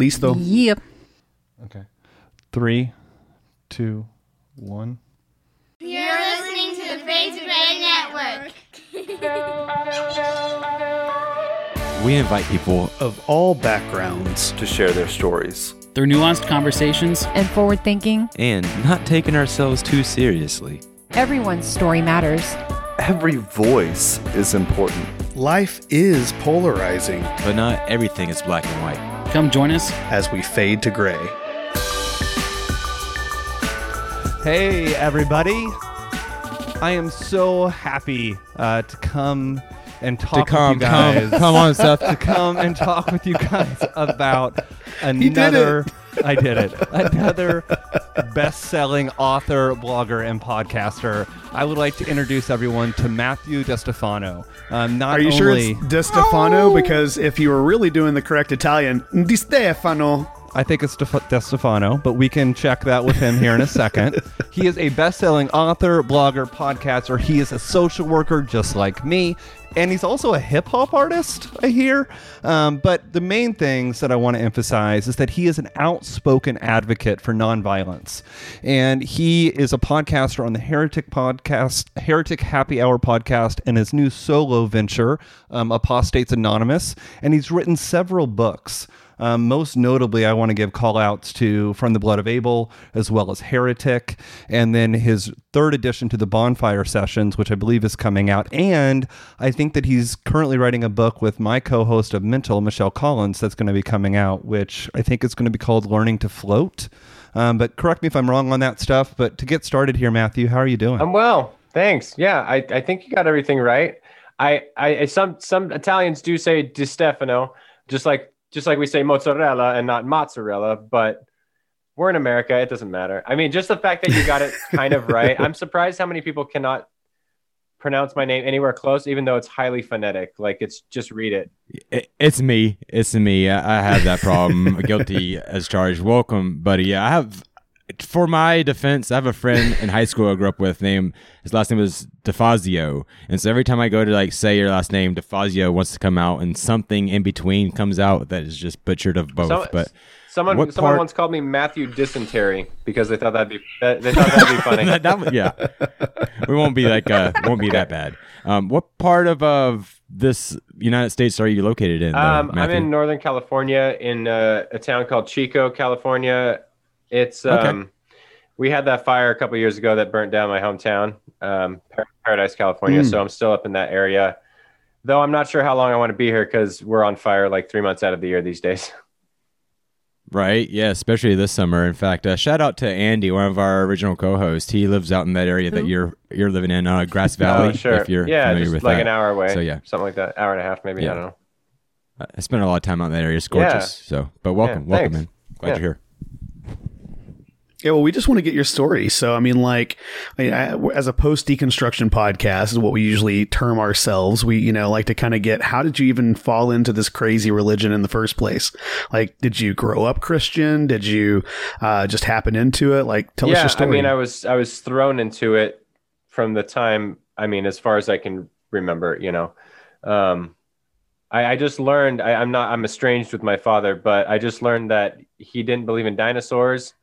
Listo. Yep. Okay. Three, two, one. You're listening to the Fade to Gray Network. We invite people Of all backgrounds. to share their stories. Through nuanced conversations, And forward thinking, and not taking ourselves too seriously. everyone's story matters. Every voice is important. Life is polarizing But not everything is black and white. Come join us. as we fade to gray. Hey, everybody. I am so happy uh, to come and talk to come, with you guys. come, come on, Seth. to come and talk with you guys about did another. I did it. Another best-selling author, blogger, and podcaster. I would like to introduce everyone to Matthew DeStefano. Um, not Are you sure only, it's De Stefano? Because if you were really doing the correct Italian, Di Stefano. I think it's Stef- DeStefano, but we can check that with him here in a second. he is a best-selling author, blogger, podcaster. He is a social worker just like me, and he's also a hip hop artist. I hear. Um, but the main things that I want to emphasize is that he is an outspoken advocate for nonviolence, and he is a podcaster on the Heretic podcast, Heretic Happy Hour podcast, and his new solo venture, um, Apostates Anonymous, and he's written several books. Um, most notably, I want to give call outs to From the Blood of Abel, as well as Heretic, and then his third edition to the Bonfire Sessions, which I believe is coming out. And I think that he's currently writing a book with my co host of Mental, Michelle Collins, that's going to be coming out, which I think is going to be called Learning to Float. Um, but correct me if I'm wrong on that stuff. But to get started here, Matthew, how are you doing? I'm well, thanks. Yeah, I, I think you got everything right. I, I some some Italians do say Di Stefano, just like just like we say mozzarella and not mozzarella, but we're in America. It doesn't matter. I mean, just the fact that you got it kind of right. I'm surprised how many people cannot pronounce my name anywhere close, even though it's highly phonetic. Like it's just read it. It, it's me. It's me. I, I have that problem. Guilty as charged. Welcome, buddy. Yeah, I have. For my defense, I have a friend in high school I grew up with. Name his last name was DeFazio, and so every time I go to like say your last name, DeFazio wants to come out, and something in between comes out that is just butchered of both. Some- but Someone someone part- once called me Matthew Dysentery because they thought that'd be that- they thought that'd be funny. that, that yeah, we won't be like uh, won't be that bad. Um, what part of of this United States are you located in? though, Um, I'm in Northern California, in uh, a town called Chico, California. It's um, we had that fire a couple years ago that burnt down my hometown, um, Paradise, California. Mm. So I'm still up in that area, though I'm not sure how long I want to be here because we're on fire like three months out of the year these days. Right. Yeah. Especially this summer. In fact, uh, shout out to Andy, one of our original co-hosts. He lives out in that area that you're you're living in, uh, Grass Valley. Oh, sure. If you're yeah, familiar just with like that. an hour away. So yeah, something like that, hour and a half maybe. Yeah. I don't know. I spent a lot of time out in that area. It's gorgeous. Yeah. So, but welcome, Yeah, welcome, thanks. man. Glad Yeah. you're here. Yeah, well, we just want to get your story. So, I mean, like, I as a post deconstruction podcast, is what we usually term ourselves. We, you know, like to kind of get how did you even fall into this crazy religion in the first place? Like, did you grow up Christian? Did you uh, just happen into it? Like, tell us your story. I mean, I was I was thrown into it from the time. I mean, as far as I can remember, you know, um, I, I just learned. I, I'm not. I'm estranged with my father, but I just learned that he didn't believe in dinosaurs.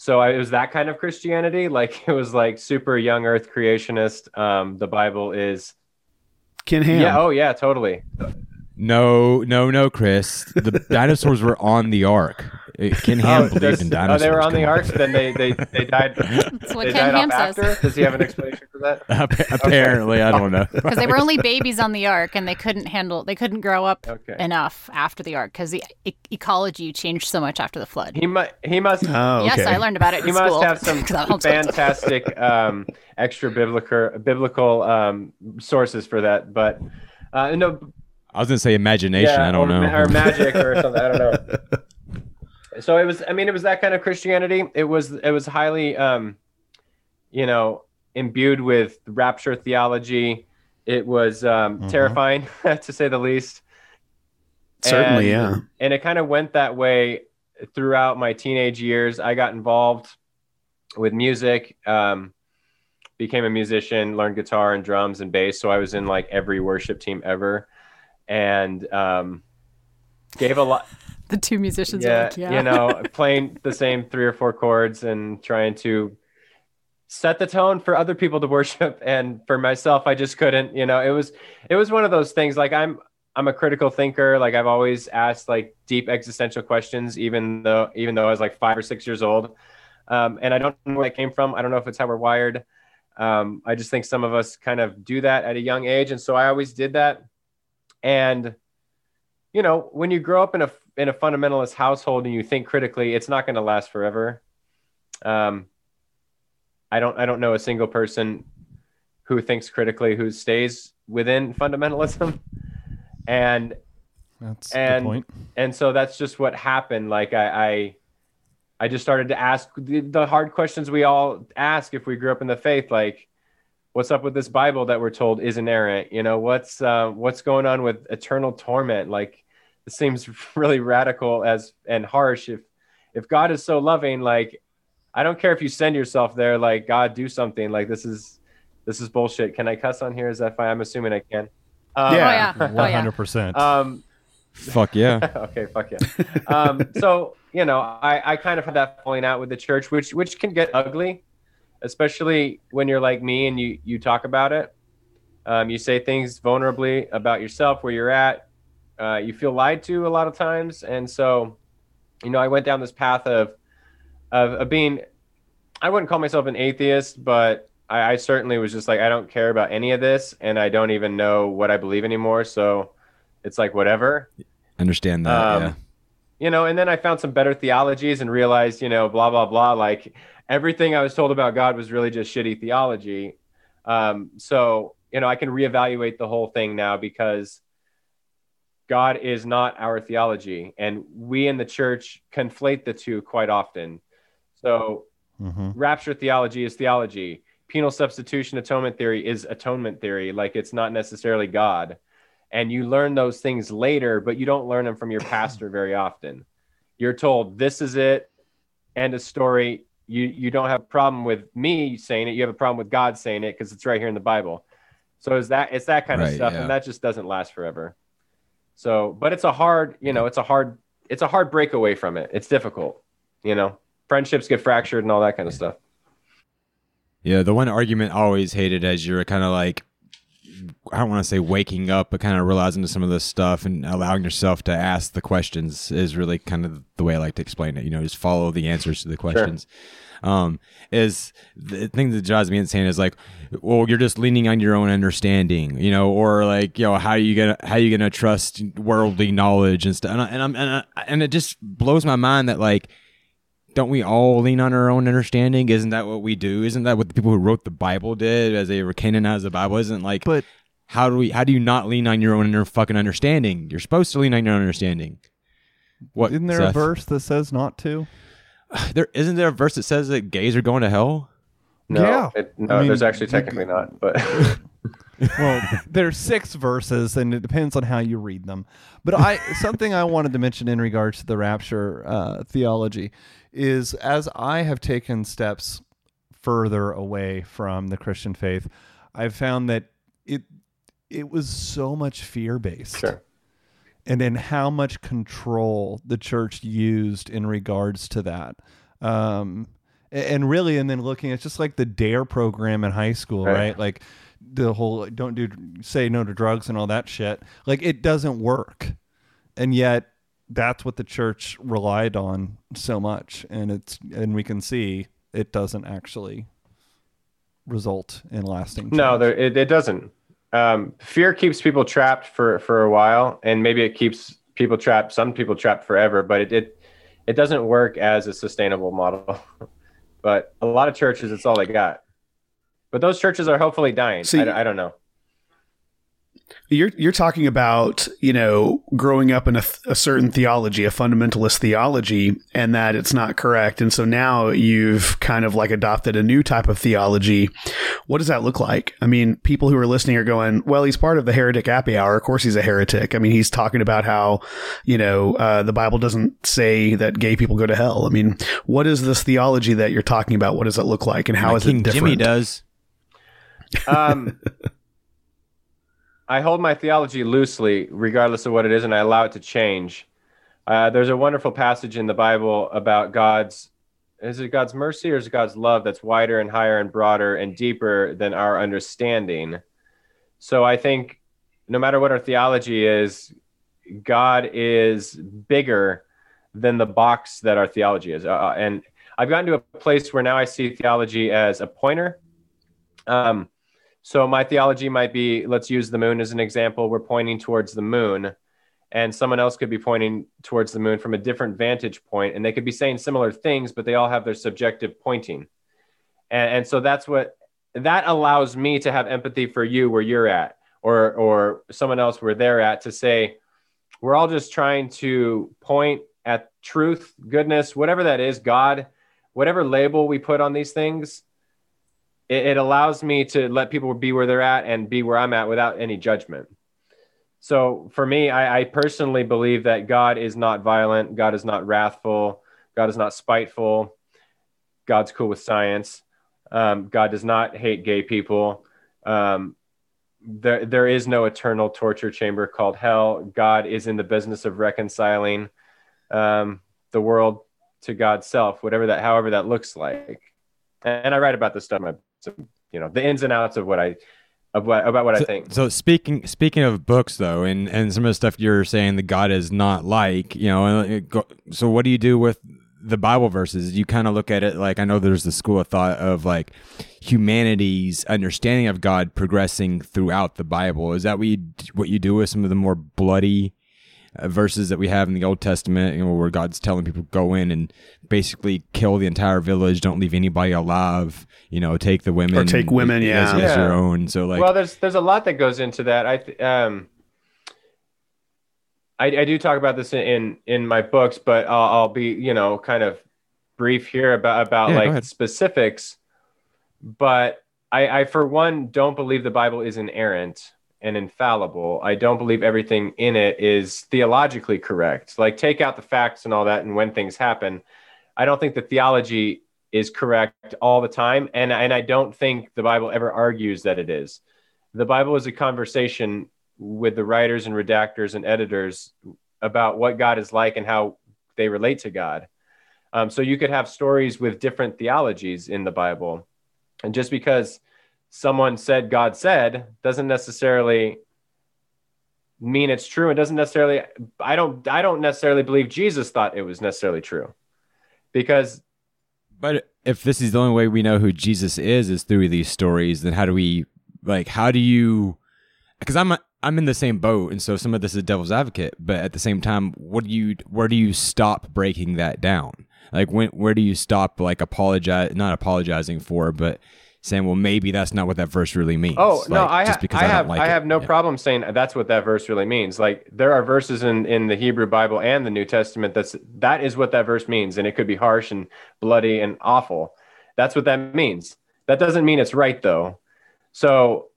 So I, it was that kind of Christianity. Like it was like super young Earth creationist. Um, the Bible is. Ken Ham. Yeah. Oh yeah. Totally. No, no, no, Chris. The dinosaurs were on the ark. Uh, Ken Ham believed does- in oh, dinosaurs. they were on Come the ark, then they they they died. That's what they Ken Ham says. after. Does he have an explanation for that? Appa- Apparently, I don't know. because they were only babies on the ark and they couldn't handle they couldn't grow up Okay. enough after the ark because the e- ecology changed so much after the flood He must. He must. Oh, yes i learned about it in he school must have some fantastic um, extra biblical biblical um, sources for that. But uh, no, I was gonna say imagination. I don't or, know. or magic or something. I don't know. So it was. I mean, it was that kind of Christianity. It was. It was highly, um, you know, imbued with rapture theology. It was um, terrifying, to say the least. Certainly, And- yeah. And it kind of went that way throughout my teenage years. I got involved with music, um, became a musician, learned guitar and drums and bass. So I was in like every worship team ever, and um, gave a lot. the two musicians Yeah, like yeah. you know, playing the same three or four chords and trying to set the tone for other people to worship. And for myself i just couldn't you know it was it was one of those things like i'm i'm a critical thinker. Like i've always asked like deep existential questions even though even though i was like five or six years old. Um, and i don't know where it came from. I don't know if it's how we're wired. Um, i just think some of us kind of do that at a young age. And so i always did that. And you know when you grow up in a in a fundamentalist household and you think critically it's not going to last forever um, I don't I don't know a single person who thinks critically who stays within fundamentalism, and That's and the point. and so that's just what happened. Like I I, I just started to ask the, the hard questions we all ask if we grew up in the faith, like. What's up with this Bible that we're told is inerrant? You know, what's uh, what's going on with eternal torment? Like, it seems really radical as and harsh. If if God is so loving, like I don't care if you send yourself there, like God do something. Like this is this is bullshit. Can I cuss on here? Is that fine? I'm assuming I can. Um, Yeah. oh yeah oh One yeah hundred percent. Um, Fuck yeah. okay, fuck yeah. Um, so you know, I, I kind of had that falling out with the church, which which can get ugly, especially when you're like me and you you talk about it. Um, you say things vulnerably about yourself, where you're at. Uh, you feel lied to a lot of times, and so, you know, I went down this path of of, of being. I wouldn't call myself an atheist, but I, I certainly was just like I don't care about any of this, and I don't even know what I believe anymore. So, it's like whatever Understand that. Um, yeah. you know and then i found some better theologies and realized you know blah blah blah like everything i was told about god was really just shitty theology um, so you know i can reevaluate the whole thing now because god is not our theology and we in the church conflate the two quite often. So Mm-hmm. rapture theology is theology. Penal substitution atonement theory is atonement theory like it's not necessarily god. And you learn those things later but you don't learn them from your pastor very often. You're told this is it end of story. You you don't have a problem with me saying it. You have a problem with god saying it because it's right here in the bible. So is that it's that kind of stuff yeah. and that just doesn't last forever so but it's a hard you know it's a hard it's a hard break away from it. It's difficult you know? Friendships get fractured and all that kind of stuff. Yeah, the one argument I always hated as you're kind of like, I don't want to say waking up, but kind of realizing to some of this stuff and allowing yourself to ask the questions is really kind of the way I like to explain it. You know, just follow the answers to the questions. Um, is the thing that drives me insane is like, well, you're just leaning on your own understanding, you know, or like, you know, how are you gonna how you gonna trust worldly knowledge and stuff, and, I, and I'm and, I, and it just blows my mind that like don't we all lean on our own understanding? Isn't that what we do? Isn't that what the people who wrote the Bible did as they were canonized the Bible? Isn't like, But how do we? How do you not lean on your own inner fucking understanding? You're supposed to lean on your own understanding. What isn't there a verse that says not to? There isn't there a verse that says that gays are going to hell? no Yeah. it, no I mean, there's actually you- technically not but well, there's six verses, and it depends on how you read them. But I something I wanted to mention in regards to the rapture uh, theology is as I have taken steps further away from the Christian faith, I've found that it it was so much fear based. sure and then how much control the church used in regards to that. Um, and really, and then looking at just like the DARE program in high school, Right. right? Like the whole don't do say no to drugs and all that shit. Like it doesn't work, and yet that's what the church relied on so much, and it's and we can see it doesn't actually result in lasting. Change. No, there, it, it doesn't. Um, fear keeps people trapped for for a while, and maybe it keeps people trapped. Some people trapped forever, but it it, it doesn't work as a sustainable model. but a lot of churches, it's all they got. But those churches are hopefully dying. See- I, I don't know. You're you're talking about you know growing up in a, a certain theology, a fundamentalist theology, and that it's not correct, and so now you've kind of like adopted a new type of theology. What does that look like? I mean, people who are listening are going, "Well, he's part of the heretic happy hour. Of course, he's a heretic." I mean, he's talking about how you know uh, the Bible doesn't say that gay people go to hell. I mean, what is this theology that you're talking about? What does it look like, and how Like is King it different? Jimmy does. Um, I hold my theology loosely, regardless of what it is, and I allow it to change. Uh, there's a wonderful passage in the Bible about God's is it God's mercy or is it God's love that's wider and higher and broader and deeper than our understanding? So I think no matter what our theology is, God is bigger than the box that our theology is. Uh, and I've gotten to a place where now I see theology as a pointer. Um, so my theology might be let's use the moon as an example. We're pointing towards the moon, and someone else could be pointing towards the moon from a different vantage point, and they could be saying similar things, but they all have their subjective pointing. And, and so that's what that allows me to have empathy for you where you're at, or or someone else where they're at, to say we're all just trying to point at truth, goodness, whatever that is, God, whatever label we put on these things it, it allows me to let people be where they're at and be where I'm at without any judgment. So for me, I, I personally believe that God is not violent, God is not wrathful, God is not spiteful, God's cool with science, um, God does not hate gay people. Um, there, there is no eternal torture chamber called hell. God is in the business of reconciling um, the world to God's self, whatever that, however that looks like. And I write about this stuff in my so, you know the ins and outs of what I of what about what so, I think. So speaking speaking of books though, and and some of the stuff you're saying that God is not like, you know, uh, so what do you do with the Bible verses? You kind of look at it like I know there's the school of thought of like humanity's understanding of God progressing throughout the Bible. Is that what you what you do with some of the more bloody uh, verses that we have in the Old Testament, you know, where God's telling people go in and basically kill the entire village, don't leave anybody alive, you know, take the women Or take women, as, yeah. as Yeah. your own. So like, well, there's there's a lot that goes into that. I th- um, I, I do talk about this in in, in my books, but I'll, I'll be you know kind of brief here about about Yeah, like specifics. But I, I for one don't believe the Bible is inerrant and infallible. I don't believe everything in it is theologically correct. Like take out the facts and all that, and when things happen, I don't think the theology is correct all the time, and and I don't think the Bible ever argues that it is. The Bible is a conversation with the writers and redactors and editors about what God is like and how they relate to God. Um, so you could have stories with different theologies in the Bible, and just because someone said God said doesn't necessarily mean it's true. It doesn't necessarily. I don't. I don't necessarily believe Jesus thought it was necessarily true, because But if this is the only way we know who Jesus is is through these stories, then how do we like how do you because I'm I'm in the same boat and so some of this is devil's advocate, but at the same time, what do you where do you stop breaking that down? Like when where do you stop like apologize not apologizing for, but saying, well, maybe that's not what that verse really means. Oh no, Like, I, just ha- I, don't have like I have no Yeah. problem saying that's what that verse really means. Like there are verses in in the Hebrew Bible and the New Testament that's that is what that verse means, and it could be harsh and bloody and awful. That's what that means. That doesn't mean it's right though. So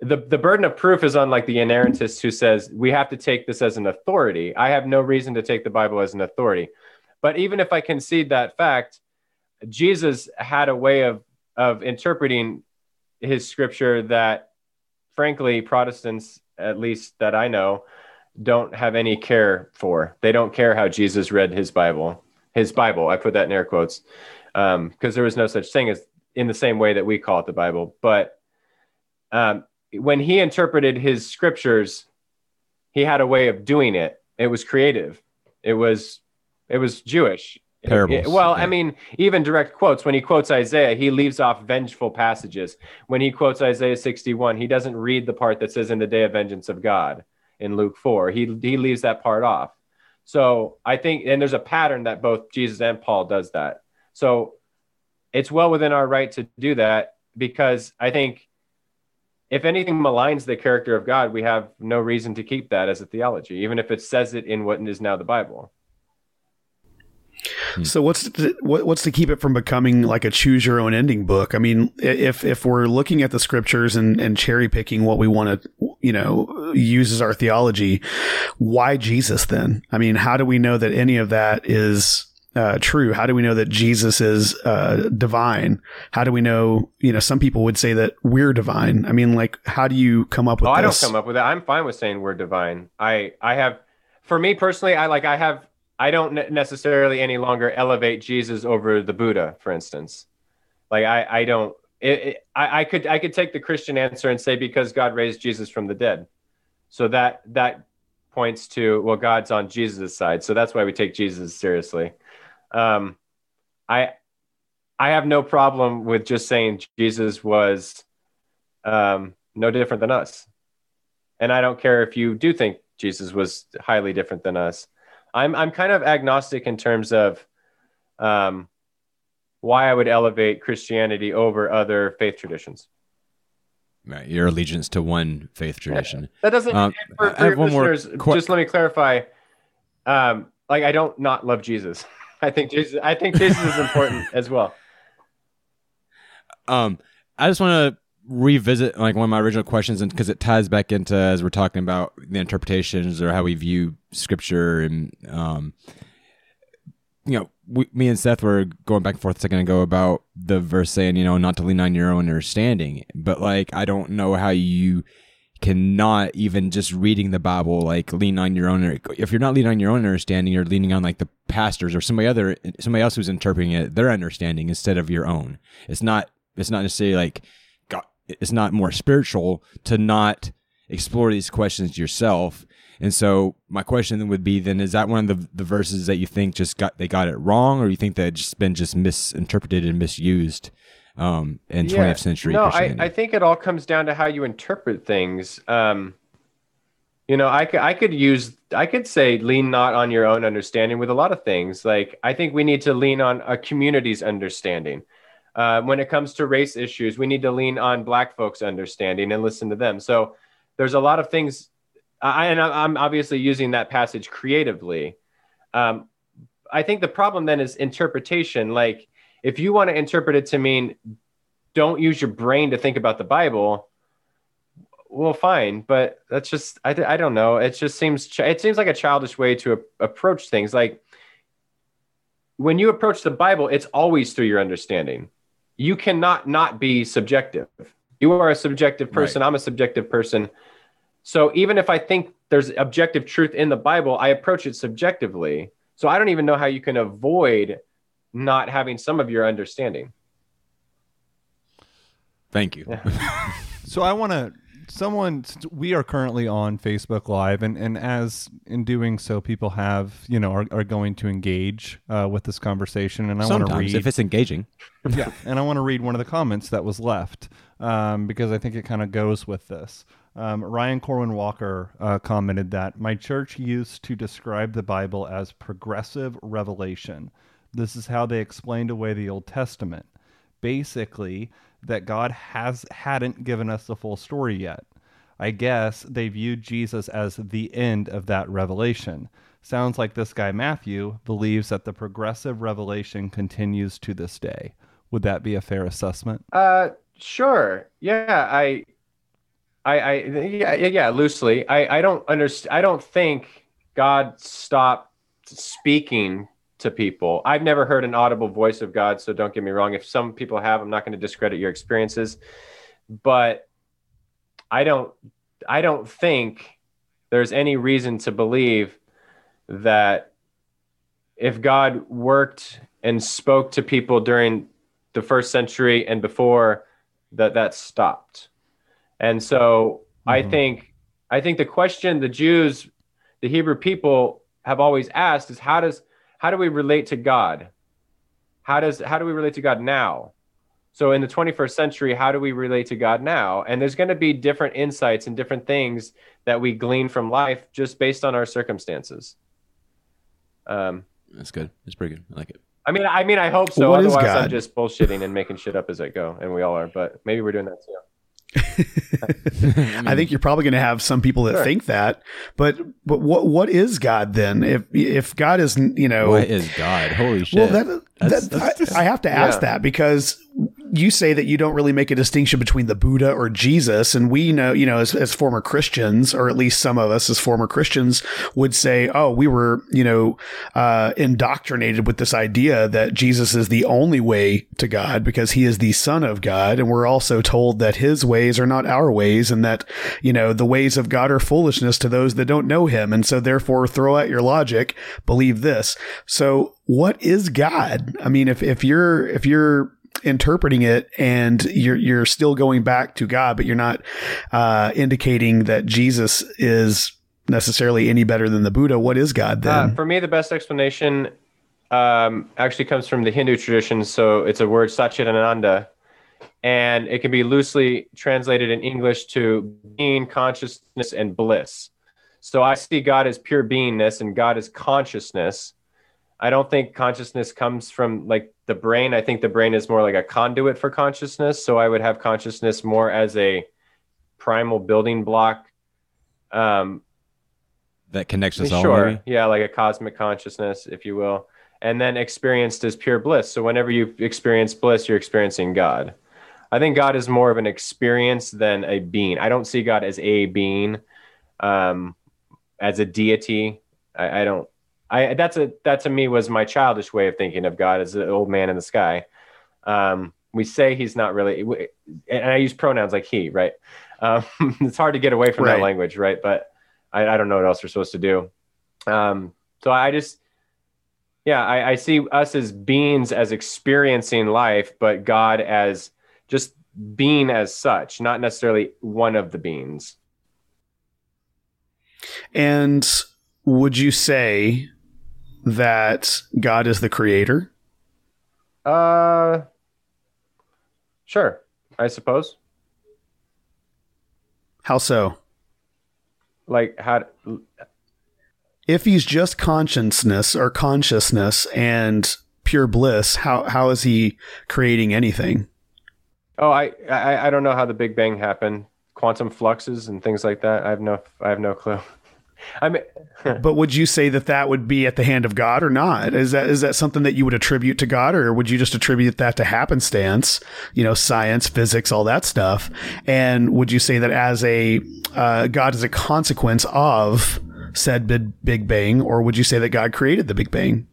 the the burden of proof is on like the inerrantist who says we have to take this as an authority. I have no reason to take the Bible as an authority. But even if I concede that fact, Jesus had a way of of interpreting his scripture that frankly Protestants at least that I know don't have any care for. They don't care how Jesus read his Bible. His Bible, I put that in air quotes. Um, because there was no such thing as in the same way that we call it the Bible, but um, when he interpreted his scriptures, he had a way of doing it. It was creative. It was it was Jewish. Parables, It- well, yeah. I mean, even direct quotes. When he quotes Isaiah, he leaves off vengeful passages. When he quotes Isaiah 61, he doesn't read the part that says "In the day of vengeance of God" in Luke 4. He he leaves that part off. So I think, and there's a pattern that both Jesus and Paul does that. So it's well within our right to do that because I think if anything maligns the character of God, we have no reason to keep that as a theology, even if it says it in what is now the Bible. So what's to, what, what's to keep it from becoming like a choose your own ending book? I mean, if if we're looking at the scriptures and, and cherry picking what we want to, you know, use as our theology, why Jesus then? I mean, how do we know that any of that is uh, true? How do we know that Jesus is uh, divine? How do we know? You know, some people would say that we're divine. I mean, like, how do you come up with Oh, I don't come up with that. I'm fine with saying we're divine. I I have, for me personally, I like I have. I don't necessarily any longer elevate Jesus over the Buddha, for instance. Like I I don't. It, it, I, I could I could take the Christian answer and say because God raised Jesus from the dead, so that that points to well God's on Jesus' side, so that's why we take Jesus seriously. Um, I I have no problem with just saying Jesus was um, no different than us. And I don't care if you do think Jesus was highly different than us. I'm I'm kind of agnostic in terms of um, why I would elevate Christianity over other faith traditions. Right, your allegiance to one faith tradition. That doesn't. Um, for, I for have one more listeners, que- just let me clarify. Um, like I don't not love Jesus. I think Jesus. I think Jesus is important as well. Um, I just want to revisit like one of my original questions, and because it ties back into as we're talking about the interpretations or how we view scripture, and um, you know, we, me and Seth were going back and forth a second ago about the verse saying, you know, not to lean on your own understanding, but like I don't know how you cannot even just reading the Bible like lean on your own. If you're not leaning on your own understanding, you're leaning on like the pastors or somebody other somebody else who's interpreting it their understanding instead of your own. It's not. It's not necessarily like. It's not more spiritual to not explore these questions yourself. And so my question then would be then is that one of the, the verses that you think just got they got it wrong or you think that it's just been just misinterpreted and misused um, in 20th century No, I, I think it all comes down to how you interpret things. Um, you know, I could, I could use, I could say lean not on your own understanding with a lot of things. Like, I think we need to lean on a community's understanding. Uh, when it comes to race issues, we need to lean on Black folks' understanding and listen to them. So there's a lot of things, I, and I'm obviously using that passage creatively. Um, I think the problem then is interpretation. Like, if you want to interpret it to mean don't use your brain to think about the Bible, well, fine. But that's just I, I don't know. It just seems, it seems like a childish way to a- approach things. Like when you approach the Bible, it's always through your understanding. You cannot not be subjective. You are a subjective person. I'm a subjective person. So even if I think there's objective truth in the Bible, I approach it subjectively. So I don't even know how you can avoid not having some of your understanding. Thank you. So I want to someone we are currently on Facebook Live, and and as in doing so, people have you know are, are going to engage uh, with this conversation, and I want to read if it's engaging. yeah, and I want to read one of the comments that was left um, because I think it kind of goes with this. Um, Ryan Corwin Walker uh, commented that my church used to describe the Bible as progressive revelation. This is how they explained away the Old Testament. Basically, that God has hadn't given us the full story yet. I guess they viewed Jesus as the end of that revelation. Sounds like this guy Matthew believes that the progressive revelation continues to this day. Would that be a fair assessment? Uh, sure. Yeah, I, I, I, yeah, yeah, loosely. I, I don't understand. I don't think God stopped speaking to people. I've never heard an audible voice of God, so don't get me wrong. If some people have, I'm not going to discredit your experiences, but I don't, I don't think there's any reason to believe that if God worked and spoke to people during the first century and before that that stopped And so I Mhm. think I think the question the Jews, the Hebrew people have always asked is how does how do we relate to God? How does how do we relate to God now? So in the 21st century, how do we relate to God now? And there's going to be different insights and different things that we glean from life just based on our circumstances. Um, That's good. It's pretty good. I like it. I mean, I mean, I hope so. What is Otherwise, I'm just bullshitting and making shit up as I go, and we all are. But maybe we're doing that too. I think you're probably going to have some people that Sure. think that, but but what what is God then? If if God is you know What is God? Holy shit. well that, That's- that that's- I, I have to ask Yeah. that because you say that you don't really make a distinction between the Buddha or Jesus, and we know you know as, as former Christians, or at least some of us as former Christians would say, oh, we were you know uh, indoctrinated with this idea that Jesus is the only way to God because he is the Son of God, and we're also told that his ways are not our ways, and that you know the ways of God are foolishness to those that don't know him, and so therefore throw out your logic, believe this. So what is God? I mean, if if you're if you're interpreting it and you're you're still going back to God, but you're not uh, indicating that Jesus is necessarily any better than the Buddha. What is God then? Uh, for me, the best explanation um, actually comes from the Hindu tradition. So it's a word Satchitananda, and it can be loosely translated in English to being, consciousness, and bliss. So I see God as pure beingness, and God as consciousness. I don't think consciousness comes from like the brain. I think the brain is more like a conduit for consciousness. So I would have consciousness more as a primal building block. Um, that connects us all. sure. maybe? Yeah, like a cosmic consciousness, if you will. And then experienced as pure bliss. So whenever you experience bliss, you're experiencing God. I think God is more of an experience than a being. I don't see God as a being, um, as a deity. I, I don't. I that's a that to me was my childish way of thinking of God as the old man in the sky. Um, we say he's not really, and I use pronouns like he, right? Um, it's hard to get away from Right. that language, right? But I, I don't know what else we're supposed to do. Um, so I just, yeah, I, I see us as beings as experiencing life, but God as just being as such, not necessarily one of the beings. And would you say that God is the creator? Uh, sure, I suppose. How so? Like how? If he's just consciousness or consciousness and pure bliss, how how is he creating anything? Oh, I, I I don't know how the Big Bang happened. Quantum fluxes and things like that. I have no I have no clue. I mean, But would you say that that would be at the hand of God or not? Is that is that something that you would attribute to God, or would you just attribute that to happenstance? You know, science, physics, all that stuff. And would you say that as a uh, God is a consequence of said big, big bang, or would you say that God created the Big Bang?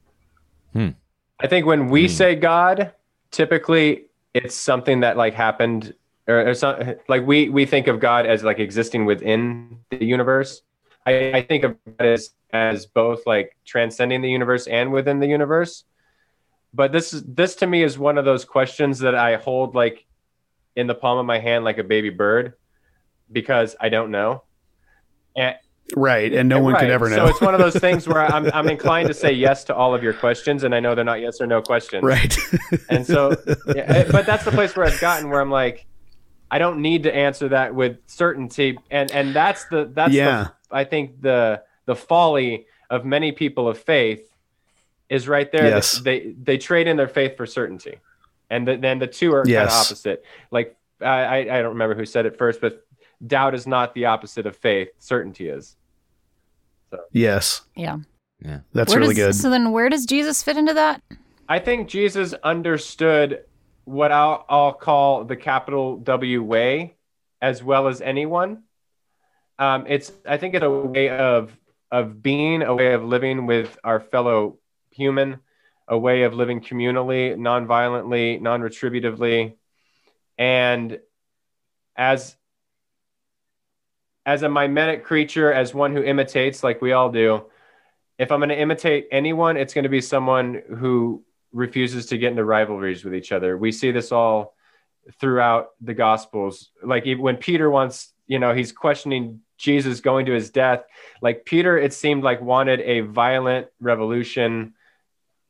I think when we say God, typically it's something that like happened or, or some, like we we think of God as like existing within the universe. I, I think of it as as both like transcending the universe and within the universe. But this is this to me is one of those questions that I hold like in the palm of my hand like a baby bird because I don't know. And Right, and no one could ever know. So it's one of those things where I'm I'm inclined to say yes to all of your questions, and I know they're not yes or no questions. right. And so, yeah, eh, but that's the place where I've gotten where I'm like, I don't need to answer that with certainty, and and that's the that's Yeah. the, I think the the folly of many people of faith is right there. Yes. They they trade in their faith for certainty, and the, then the two are kind of opposite. Like I I I don't remember who said it first, but doubt is not the opposite of faith. Certainty is. yes, Yeah. Yeah. that's Where really does, good. So then, where does Jesus fit into that? I think Jesus understood what I'll, I'll call the capital W way as well as anyone. Um, it's I think it's a way of of being, a way of living with our fellow human, a way of living communally, non-violently, non-retributively, and as as a mimetic creature, as one who imitates, like we all do. If I'm going to imitate anyone, it's going to be someone who refuses to get into rivalries with each other. We see this all throughout the gospels like when peter wants you know he's questioning jesus going to his death like peter it seemed like wanted a violent revolution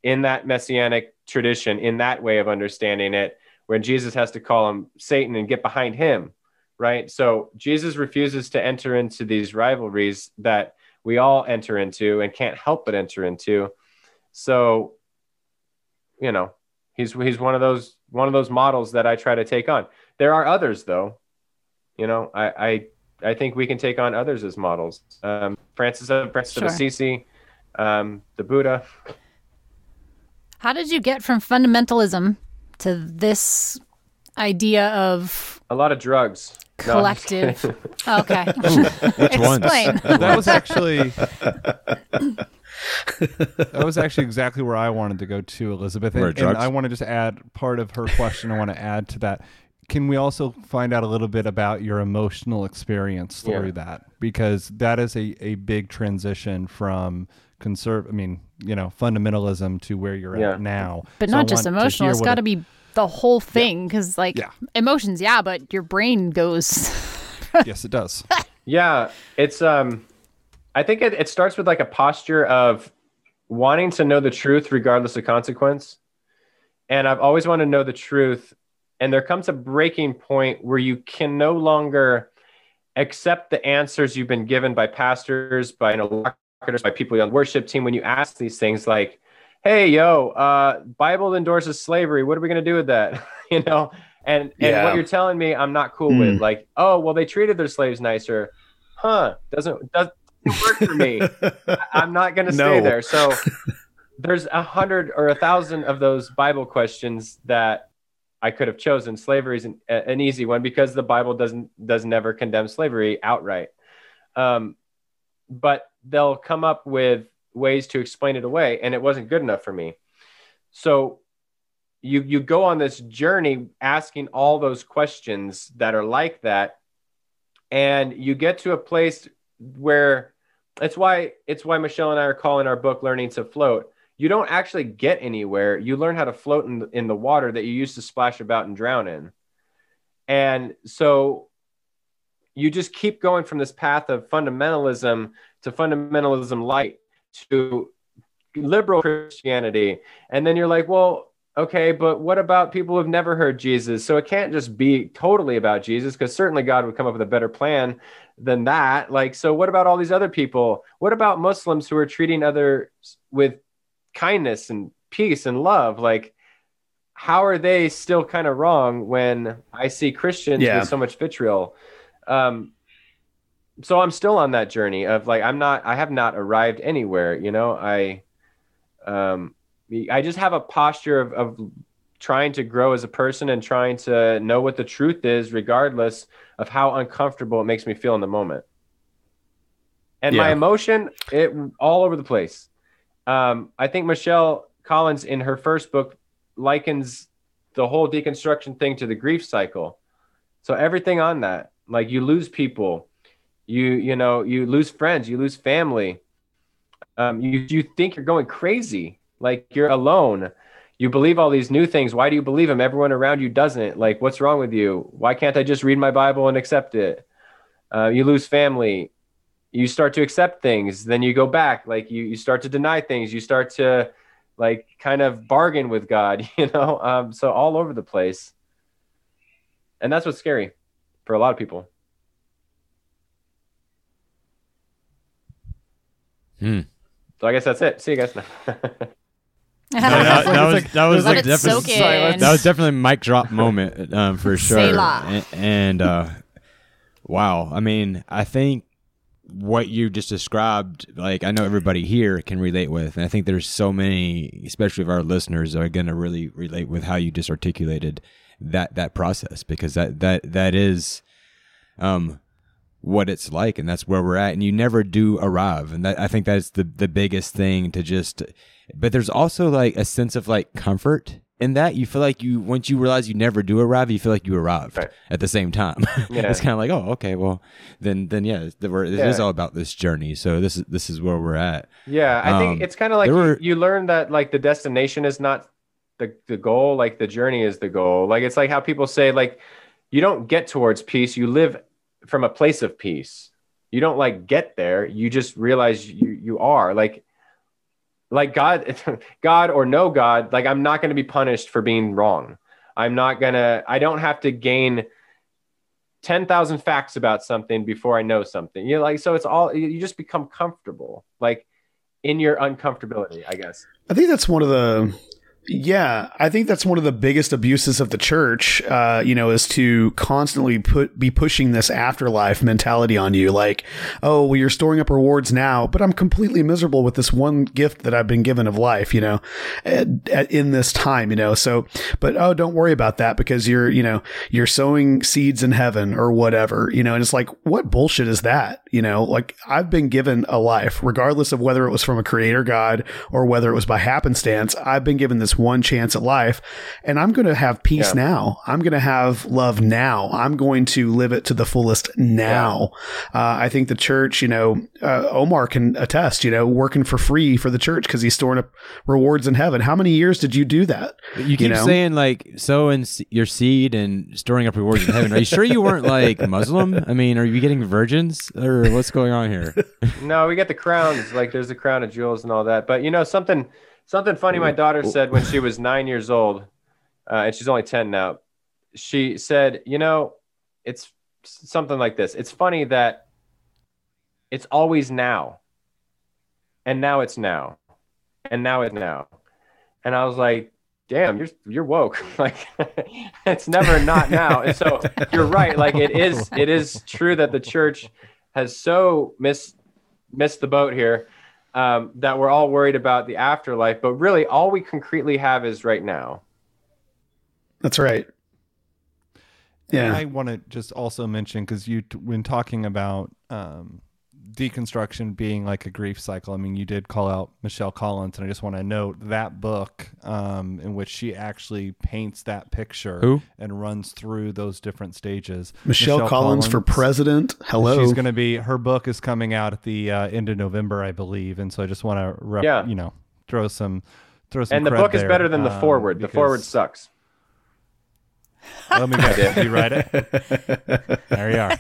in that messianic tradition in that way of understanding it when jesus has to call him satan and get behind him right so jesus refuses to enter into these rivalries that we all enter into and can't help but enter into so you know he's he's one of those one of those models that I try to take on. There are others though. You know, I I, I think we can take on others as models. Um, Francis of Francis Sure. of Assisi, um, the Buddha. How did you get from fundamentalism to this idea of A lot of drugs. No, I'm collective? kidding. okay. Which ones? Explain. that was actually that was actually exactly where I wanted to go to, Elizabeth. And, and? I want to just add part of her question. I want to add to that. Can we also find out a little bit about your emotional experience Yeah. through that? Because that is a, a big transition from conserve. I mean, you know, fundamentalism to where you're Yeah. at now. But So I not just emotional. it's got to be the whole thing because, like, Yeah. emotions, yeah, but your brain goes. yes, it does. Yeah, it's um I think it, it starts with like a posture of wanting to know the truth regardless of consequence. And I've always wanted to know the truth. And there comes a breaking point where you can no longer accept the answers you've been given by pastors, by know, by people on the worship team when you ask these things like, hey, yo, uh, Bible endorses slavery. What are we going to do with that? you know? And, and Yeah. what you're telling me, I'm not cool with. Like, oh, well, they treated their slaves nicer. Huh? Doesn't doesn't work for me. I'm not going to stay No. there. So there's a hundred or a thousand of those Bible questions that I could have chosen. Slavery is an, an easy one because the Bible doesn't does never condemn slavery outright. Um, but they'll come up with ways to explain it away, and it wasn't good enough for me. So you you go on this journey asking all those questions that are like that, and you get to a place where it's why it's why Michelle and I are calling our book "Learning to Float." You don't actually get anywhere. You learn how to float in the, in the water that you used to splash about and drown in. And so you just keep going from this path of fundamentalism to fundamentalism light to liberal Christianity. And then you're like, well, okay, but what about people who've never heard Jesus? So it can't just be totally about Jesus because certainly God would come up with a better plan than that. Like, so what about all these other people? What about Muslims who are treating others with kindness and peace and love? Like, how are they still kind of wrong when I see Christians Yeah. with so much vitriol? Um, so I'm still on that journey of like I'm not I have not arrived anywhere. You know, I um, I just have a posture of, of trying to grow as a person and trying to know what the truth is, regardless of how uncomfortable it makes me feel in the moment. And my emotion, it all over the place. Um, I think Michelle Collins in her first book likens the whole deconstruction thing to the grief cycle. So everything on that, like you lose people, you you know you lose friends, you lose family. Um, you you think you're going crazy, like you're alone. You believe all these new things. Why do you believe them? Everyone around you doesn't. Like, what's wrong with you? Why can't I just read my Bible and accept it? Uh, you lose family. You start to accept things. Then you go back. Like you you start to deny things. You start to like kind of bargain with God. You know. Um, so all over the place. And that's what's scary for a lot of people. Hmm. So I guess that's it. See you guys now. No, that, that was that was like it soak definitely that was definitely a mic drop moment um, for sure. And, and uh, wow, I mean, I think what you just described, like I know everybody here can relate with, and I think there's so many, especially of our listeners, are going to really relate with how you just articulated that that process because that that that is um what it's like and that's where we're at and you never do arrive and that I think that's the the biggest thing to just but there's also like a sense of like comfort in that you feel like you once you realize you never do arrive you feel like you arrived Right. at the same time Yeah. it's kind of like oh okay well then then yeah it is all about this journey so this is this is where we're at Yeah, I Um, think it's kind of like you, were- you learn that like the destination is not the the goal, like the journey is the goal. Like it's like how people say like you don't get towards peace, you live from a place of peace. You don't like get there, you just realize you you are. Like like God God or no God, like I'm not going to be punished for being wrong. I'm not going to I don't have to gain 10,000 facts about something before I know something. You know, like, so it's all, you just become comfortable, like in your uncomfortability, I guess. I think that's one of the yeah, I think that's one of the biggest abuses of the church. Uh, you know, is to constantly put be pushing this afterlife mentality on you, like, oh, well, you're storing up rewards now, but I'm completely miserable with this one gift that I've been given of life. You know, at, at, in this time, you know. So, but oh, don't worry about that because you're, you know, you're sowing seeds in heaven or whatever. You know, and it's like, what bullshit is that? You know, like I've been given a life, regardless of whether it was from a creator God or whether it was by happenstance. I've been given this one chance at life and I'm going to have peace yeah. now. I'm going to have love now. I'm going to live it to the fullest now. Yeah. Uh, I think the church, you know, uh, Omar can attest, you know, working for free for the church because he's storing up rewards in heaven. How many years did you do that? You keep you know? saying like sowing your seed and storing up rewards in heaven. Are you sure you weren't like Muslim? I mean, are you getting virgins or what's going on here? no, we get the crowns. Like there's a crown of jewels and all that. But you know, something Something funny my daughter said when she was nine years old, uh, and she's only 10 now. She said, You know, it's something like this. It's funny that it's always now. And now it's now. And now it's now. And I was like, damn, you're you're woke. like it's never not now. And so you're right. Like it is it is true that the church has so missed missed the boat here um, that we're all worried about the afterlife, but really all we concretely have is right now. That's right. Yeah. And I want to just also mention because you, when talking about um, deconstruction being like a grief cycle. I mean, you did call out Michelle Collins, and I just want to note that book um, in which she actually paints that picture Who? and runs through those different stages. Michelle, Michelle Collins, Collins, for president. Hello. She's going to be her book is coming out at the uh, end of November, I believe, and so I just want to rep, yeah. you know throw some throw some. And the book is better than the um, forward. The forward sucks. Let me get it. You write it. There you are.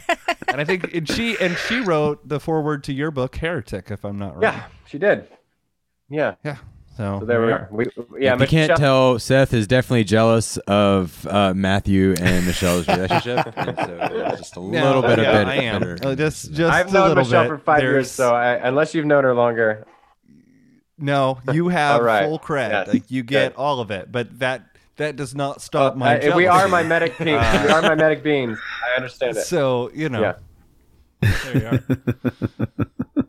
And I think and she and she wrote the foreword to your book, Heretic, if I'm not wrong. Yeah, she did. Yeah. Yeah. So, so there we are. We, yeah, if you can't tell, Seth is definitely jealous of uh, Matthew and Michelle's relationship, and so just a little bit yeah, of I am. Uh, just, just I've known Michelle bit. for five There's... years, so I, unless you've known her longer, no, you have right. full credit. Yes. Like you get Good. all of it, but that that does not stop uh, my. Uh, we are mimetic beans. Uh, we are mimetic beans. I understand it. So you know. Yeah. There you are.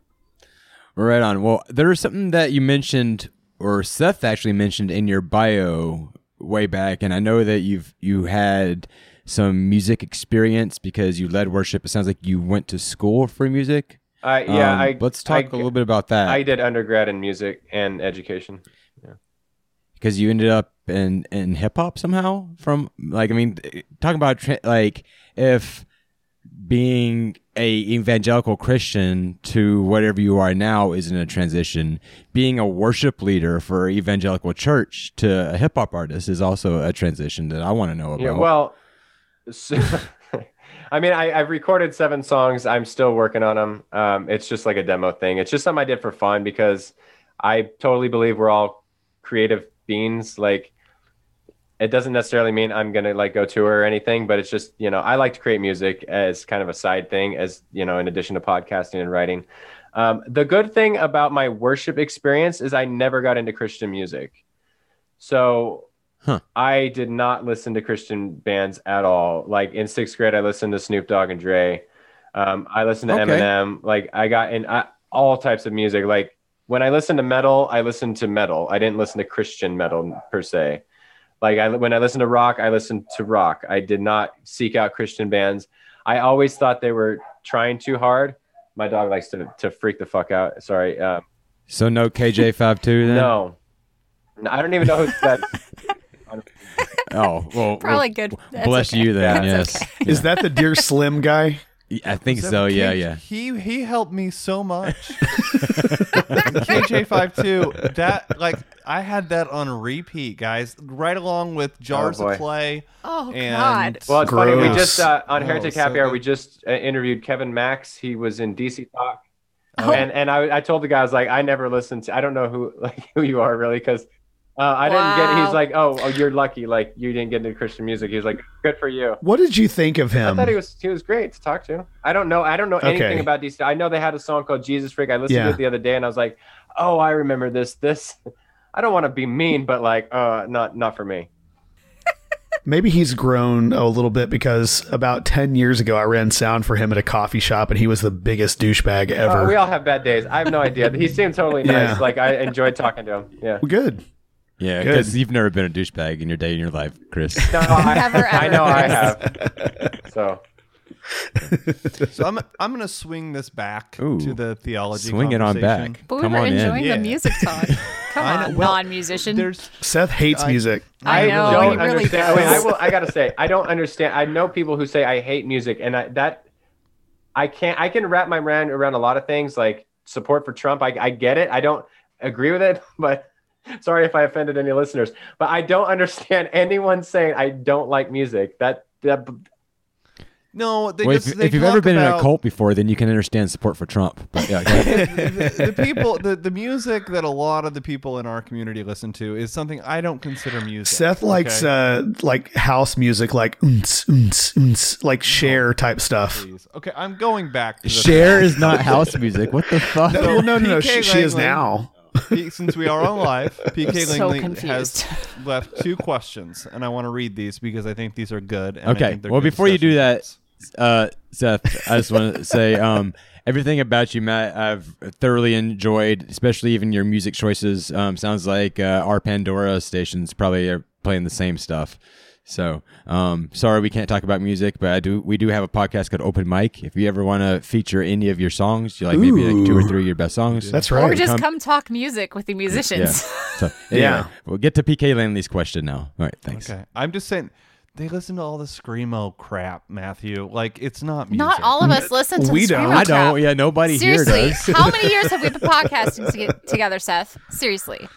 right on. Well, there is something that you mentioned, or Seth actually mentioned in your bio way back, and I know that you've you had some music experience because you led worship. It sounds like you went to school for music. Uh, yeah, um, I, let's talk I, a little bit about that. I did undergrad in music and education. Because you ended up in in hip hop somehow. From like, I mean, talking about like if being a evangelical Christian to whatever you are now isn't a transition. Being a worship leader for evangelical church to a hip hop artist is also a transition that I want to know about. Yeah, well, so, I mean, I, have recorded seven songs. I'm still working on them. Um, it's just like a demo thing. It's just something I did for fun because I totally believe we're all creative beings. Like, it doesn't necessarily mean I'm gonna like go tour or anything, but it's just you know I like to create music as kind of a side thing, as you know, in addition to podcasting and writing. Um, the good thing about my worship experience is I never got into Christian music, so huh. I did not listen to Christian bands at all. Like in sixth grade, I listened to Snoop Dogg and Dre. Um, I listened to okay. Eminem. Like I got in I, all types of music. Like when I listened to metal, I listened to metal. I didn't listen to Christian metal per se. Like I, when I listened to rock, I listened to rock. I did not seek out Christian bands. I always thought they were trying too hard. My dog likes to, to freak the fuck out. Sorry. Um, so no KJ52 then? No. no. I don't even know who that. oh well, probably well, good. That's bless okay. you then. yes. Okay. Is that the dear Slim guy? I think so. that Yeah, yeah. He he helped me so much. KJ52, that like I had that on repeat, guys, right along with Jars boy. of Clay. Oh, and God. Well, it's funny. We just uh, on Oh, Heretic so Happy Hour, we just uh, interviewed Kevin Max. He was in DC Talk, Oh. and and I, I told the guy I was like, I never listened to. I don't know who like who you are really because uh, I didn't get. He's like, oh, oh, you're lucky. Like you didn't get into Christian music. He was like, good for you. What did you think of him? I thought he was he was great to talk to. I don't know. I don't know anything about DC. I know they had a song called Jesus Freak. I listened Yeah. to it the other day, and I was like, oh, I remember this. This. I don't want to be mean, but like, uh, not not for me. Maybe he's grown a little bit because about 10 years ago, I ran sound for him at a coffee shop and he was the biggest douchebag ever. Uh, we all have bad days. I have no idea. He seemed totally nice. Yeah. Like I enjoyed talking to him. Yeah. Good. Yeah, because you've never been a douchebag in your day in your life, Chris. No, I, Never, I know I have. So So I'm I'm gonna swing this back Ooh. to the theology. Swing it on conversation. back. But we Come were on in. enjoying Yeah. the music talk. Come on, well, non-musician. There's Seth hates I- music. I know, don't really understand. Wait, does. I will. I gotta say, I don't understand. I know people who say I hate music, and I, that I can't. I can wrap my mind around a lot of things, like support for Trump. I, I get it. I don't agree with it, but sorry if I offended any listeners. But I don't understand anyone saying I don't like music. That that no. They Well, just, if, they if you've ever talk been in a cult before, then you can understand support for Trump. But yeah, go ahead. the, the people, the, the music that a lot of the people in our community listen to is something I don't consider music. Seth likes okay? uh, like house music, like like Cher type stuff. Please. Okay, I'm going back. To Cher is not house music. What the fuck? No, well, no, no, no. She, she is Langley. now. Since we are on live, PK So has left two questions, and I want to read these because I think these are good. Okay. Well, good before you do that, uh, Seth, I just want to say um, everything about you, Matt, I've thoroughly enjoyed, especially even your music choices. Um, sounds like uh, our Pandora stations probably are playing the same stuff. So, um, sorry we can't talk about music, but I do. We do have a podcast called Open Mic. If you ever want to feature any of your songs, you like maybe like two or three of your best songs. That's right. or just come- come talk music with the musicians. Yeah. So, anyway, Yeah. We'll get to PK Langley's question now. All right. Thanks. Okay, I'm just saying they listen to all the screamo crap, Matthew. Like it's not music. Not all of us listen to Screamo. We don't. screamo I don't. Yeah. Nobody Seriously, here does. how many years have we been podcasting to together, Seth? Seriously,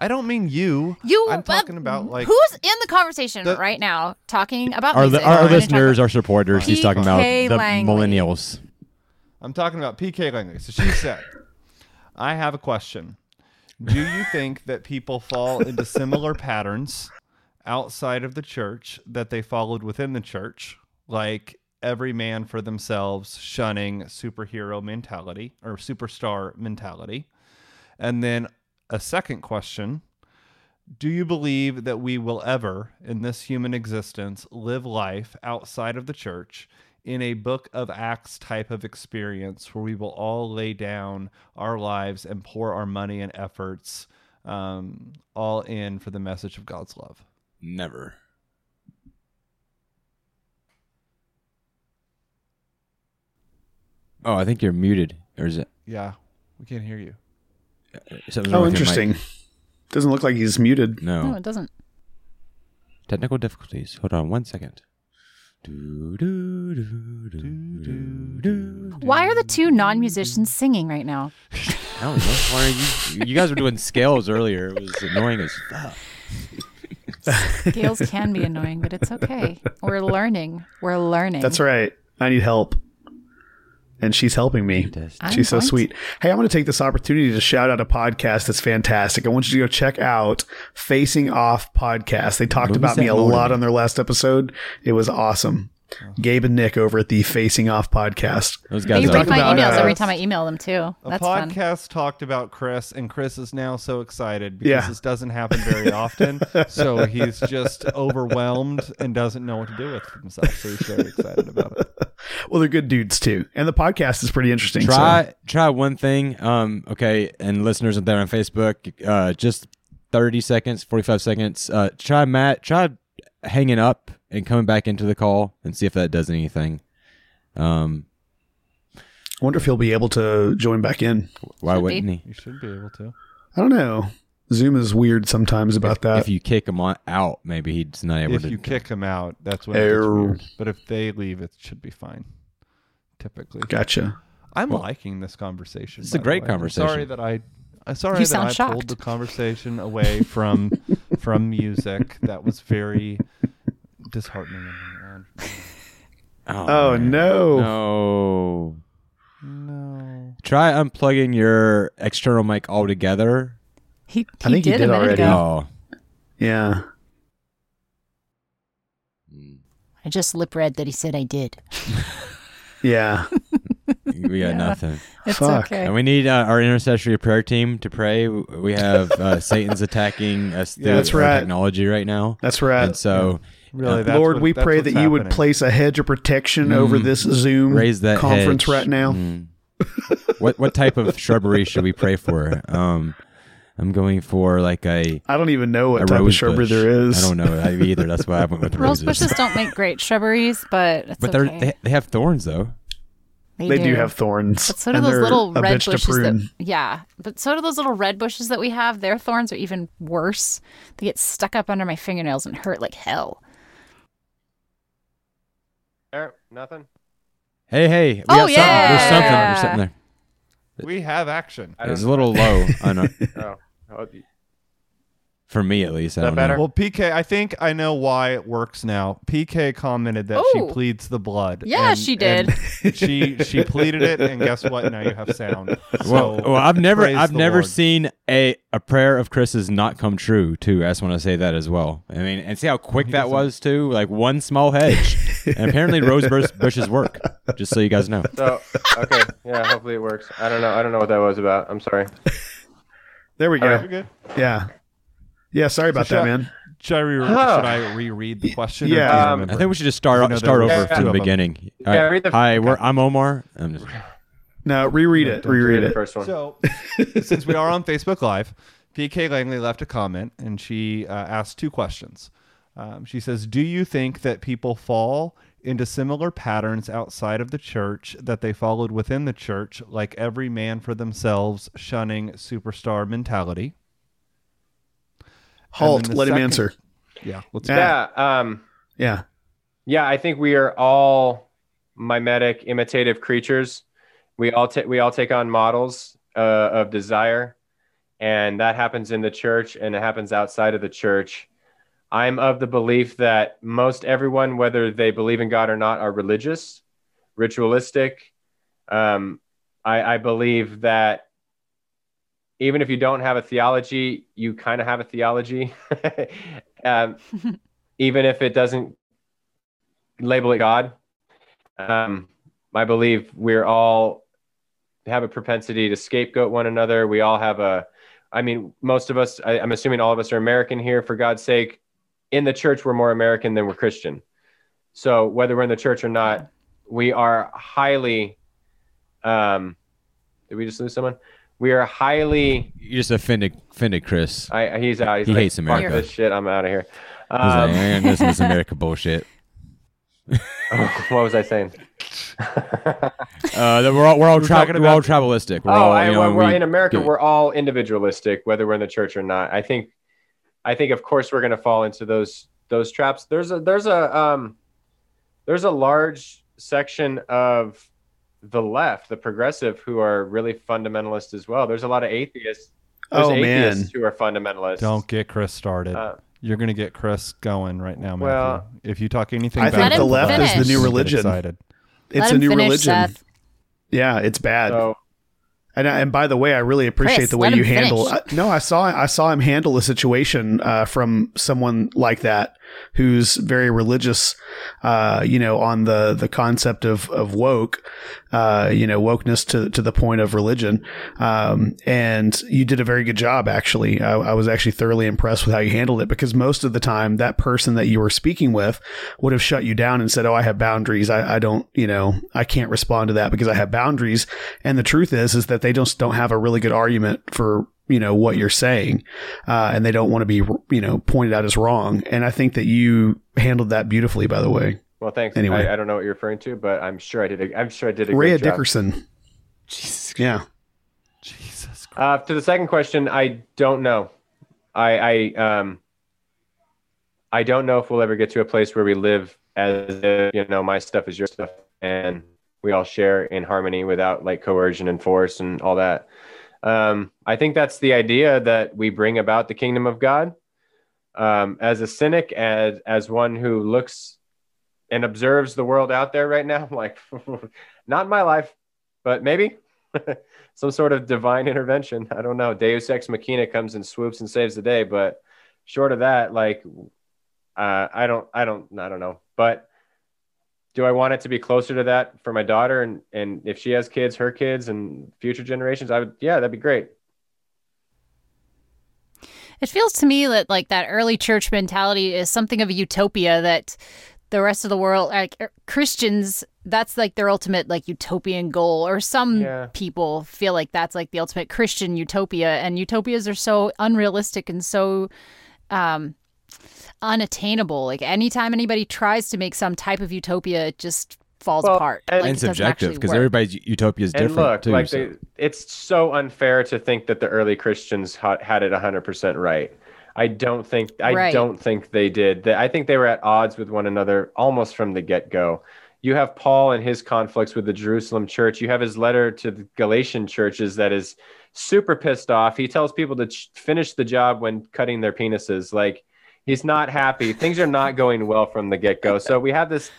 I don't mean you. you. I'm uh, talking about like who's in the conversation The- right now talking about our, music? our, We're listeners, about- our supporters. He's talking about the Langley. millennials. I'm talking about PK Langley. So she said, I have a question. Do you think that people fall into similar patterns outside of the church that they followed within the church? Like every man for themselves, shunning superhero mentality or superstar mentality? And then a second question Do you believe that we will ever, in this human existence, live life outside of the church in a book of Acts type of experience where we will all lay down our lives and pour our money and efforts um, all in for the message of God's love? Never. Oh, I think you're muted. Or is it? Yeah, we can't hear you. Something's wrong Oh, with your mic? interesting. Doesn't look like he's muted. No, No. it doesn't. Technical difficulties. Hold on one second. Do, do, do, do, do, do. Why are the two non-musicians singing right now? I don't know. Why are you? You guys were doing scales earlier. It was annoying as fuck. Scales can be annoying, but it's okay. We're learning. We're learning. That's right. I need help. And she's helping me. I'm She's so going sweet. Hey, I'm going to take this opportunity to shout out a podcast that's fantastic. I want you to go check out Facing Off Podcast. They talked about me that a lot on their last episode. It was awesome. Gabe and Nick over at the Facing Off Podcast. Those They guys read are. my about, emails uh, every time I email them too. A That's fun. podcast talked about Chris, and Chris is now so excited because Yeah. this doesn't happen very often. so he's just overwhelmed and doesn't know what to do with himself. So he's very excited about it. Well, they're good dudes too. And the podcast is pretty interesting. so- Try try one thing. Um, okay, and listeners out there on Facebook, uh, just thirty seconds, forty five seconds. Uh, try Matt. Try hanging up and coming back into the call and see if that does anything. Um, I wonder if he'll be able to join back in. why Should wouldn't be. he? You should be able to. I don't know. Zoom is weird sometimes about that. If you kick him on, out, maybe he's not able If to. If you kick him out, that's when it gets Oh. weird. But if they leave, it should be fine. typically. Gotcha. I'm liking this conversation. It's a great way. I'm conversation. sorry that I. I'm sorry You that sound I shocked. pulled the conversation away from from music. That was very disheartening. in the end. Oh, no. No. No. Try unplugging your external mic altogether. He, I think he did, did a already. ago. Oh. Yeah. I just lip read that he said I did. Yeah. We got nothing. It's Fuck. okay. And we need uh, our intercessory prayer team to pray. We have uh, Satan's attacking us through Yeah, that's right. technology right now. That's right. And so Really, that's Lord, what- we that's pray what's that you would place a hedge of protection over Mm. this Zoom raise that conference hedge. right now. Mm. what what type of shrubbery should we pray for? Um, I'm going for like a I don't even know what type of shrubbery bush. there is. I don't know I either. That's why I went with Rose roses. bushes don't make great shrubberies, but it's but they're okay. they, they have thorns though. They do have thorns. But so do those little red bushes that yeah. But so do those little red bushes that we have. Their thorns are even worse. They get stuck up under my fingernails and hurt like hell. There, nothing. Hey hey, we Oh, got something. There's something. yeah. There's something there. We have action. I don't It's a little low. I know. Oh, oh, For me at least. I that don't better? know. Well, PK, I think I know why it works now. PK commented that Ooh. she pleads the blood. Yeah, and- she did. and she she pleaded it, and guess what? Now you have sound. So, Well, well, I've never, praise I've the never Lord. seen a a prayer of Chris's not come true. Too, I just want to say that as well. I mean, and see how quick that was too. Like one small hedge, and apparently rose bush, bushes work. Just so you guys know. So okay, yeah. Hopefully it works. I don't know. I don't know what that was about. I'm sorry. There we go. right. You're good. Yeah. Yeah, sorry about So that, shall- man. Should I, re- Huh. should I reread the question? Yeah. Um. I think we should just start I know start over was from the beginning. All Yeah, right. read the- Hi, we're, I'm Omar. I'm just, No, reread it. Reread the it. first one. So, since we are on Facebook Live, PK Langley left a comment and she uh, asked two questions. Um, she says, Do you think that people fall into similar patterns outside of the church that they followed within the church, like every man for themselves, shunning superstar mentality? Halt. then the Let him answer. Yeah. Let's Yeah. yeah. Um. Yeah. Yeah, I think we are all mimetic, imitative creatures. We all ta- we all take on models uh, of desire, and that happens in the church and it happens outside of the church. I'm of the belief that most everyone, whether they believe in God or not, are religious, ritualistic. Um, I, I believe that even if you don't have a theology, you kind of have a theology. um, even if it doesn't label it God. Um, I believe we're all have a propensity to scapegoat one another. We all have a, I mean, most of us, I, I'm assuming all of us are American here, for God's sake. In the church, we're more American than we're Christian. So whether we're in the church or not, we are highly, um, did we just lose someone? We are highly, you just offended offended Chris. I, he's out. He's He like, hates "Fuck America." this shit. I'm out of here. He's like, Um, "Eh, this is America bullshit. what was I saying? Uh, that we're all we're all, We're tra- we're all about- tribalistic. We're oh, all, I, you know, we're, we- in America, we're all individualistic, whether we're in the church or not. I think, I think, of course, we're going to fall into those those traps. There's a there's a um, there's a large section of the left, the progressive, who are really fundamentalist as well. There's a lot of atheists. There's Oh, atheists man. who are fundamentalists. Don't get Chris started. Uh, You're going to get Chris going right now, Matthew. Well- if you talk anything I think the about left is the new religion. excited. It's Let a new finish, religion. Seth. Yeah, it's bad. so And, I, and by the way, I really appreciate Chris, the way you handle. I, no, I saw I saw him handle a situation uh, from someone like that who's very religious. Uh, you know, on the the concept of of woke. Uh, you know, wokeness to to the point of religion. Um, and you did a very good job. Actually, I, I was actually thoroughly impressed with how you handled it because most of the time, that person that you were speaking with would have shut you down and said, "Oh, I have boundaries. I, I don't, you know, I can't respond to that because I have boundaries." And the truth is, is that they just don't have a really good argument for you know what you're saying, uh, and they don't want to be you know pointed out as wrong. And I think that you handled that beautifully. By the way, well, thanks. Anyway. I, I don't know what you're referring to, but I'm sure I did. A, I'm sure I did a Rhea great job. Dickerson. Jesus, Yeah, Jesus Christ. Uh, to the second question, I don't know. I, I um I don't know if we'll ever get to a place where we live as if, you know my stuff is your stuff and we all share in harmony without like coercion and force and all that. Um, I think that's the idea that we bring about the kingdom of God. Um, as a cynic, as as one who looks and observes the world out there right now, I'm like, not my life, but maybe some sort of divine intervention. I don't know. Deus ex machina comes and swoops and saves the day, but short of that, like, uh, I don't, I don't, I don't know. But do I want it to be closer to that for my daughter? And and if she has kids, her kids, and future generations, I would, yeah, that'd be great. It feels to me that like that early church mentality is something of a utopia that the rest of the world like er, Christians that's like their ultimate like utopian goal or some Yeah. people feel like that's like the ultimate Christian utopia and utopias are so unrealistic and so um unattainable like anytime anybody tries to make some type of utopia it just falls Well, apart and- like, and subjective because everybody's utopia is and different look, too. like so- they, it's so unfair to think that the early Christians ha- had it 100% right. I don't think I Right. don't think they did. They- I think they were at odds with one another almost from the get-go. You have Paul and his conflicts with the Jerusalem church. You have his letter to the Galatian churches that is super pissed off. He tells people to ch- finish the job when cutting their penises. Like he's not happy. Things are not going well from the get-go. So we have this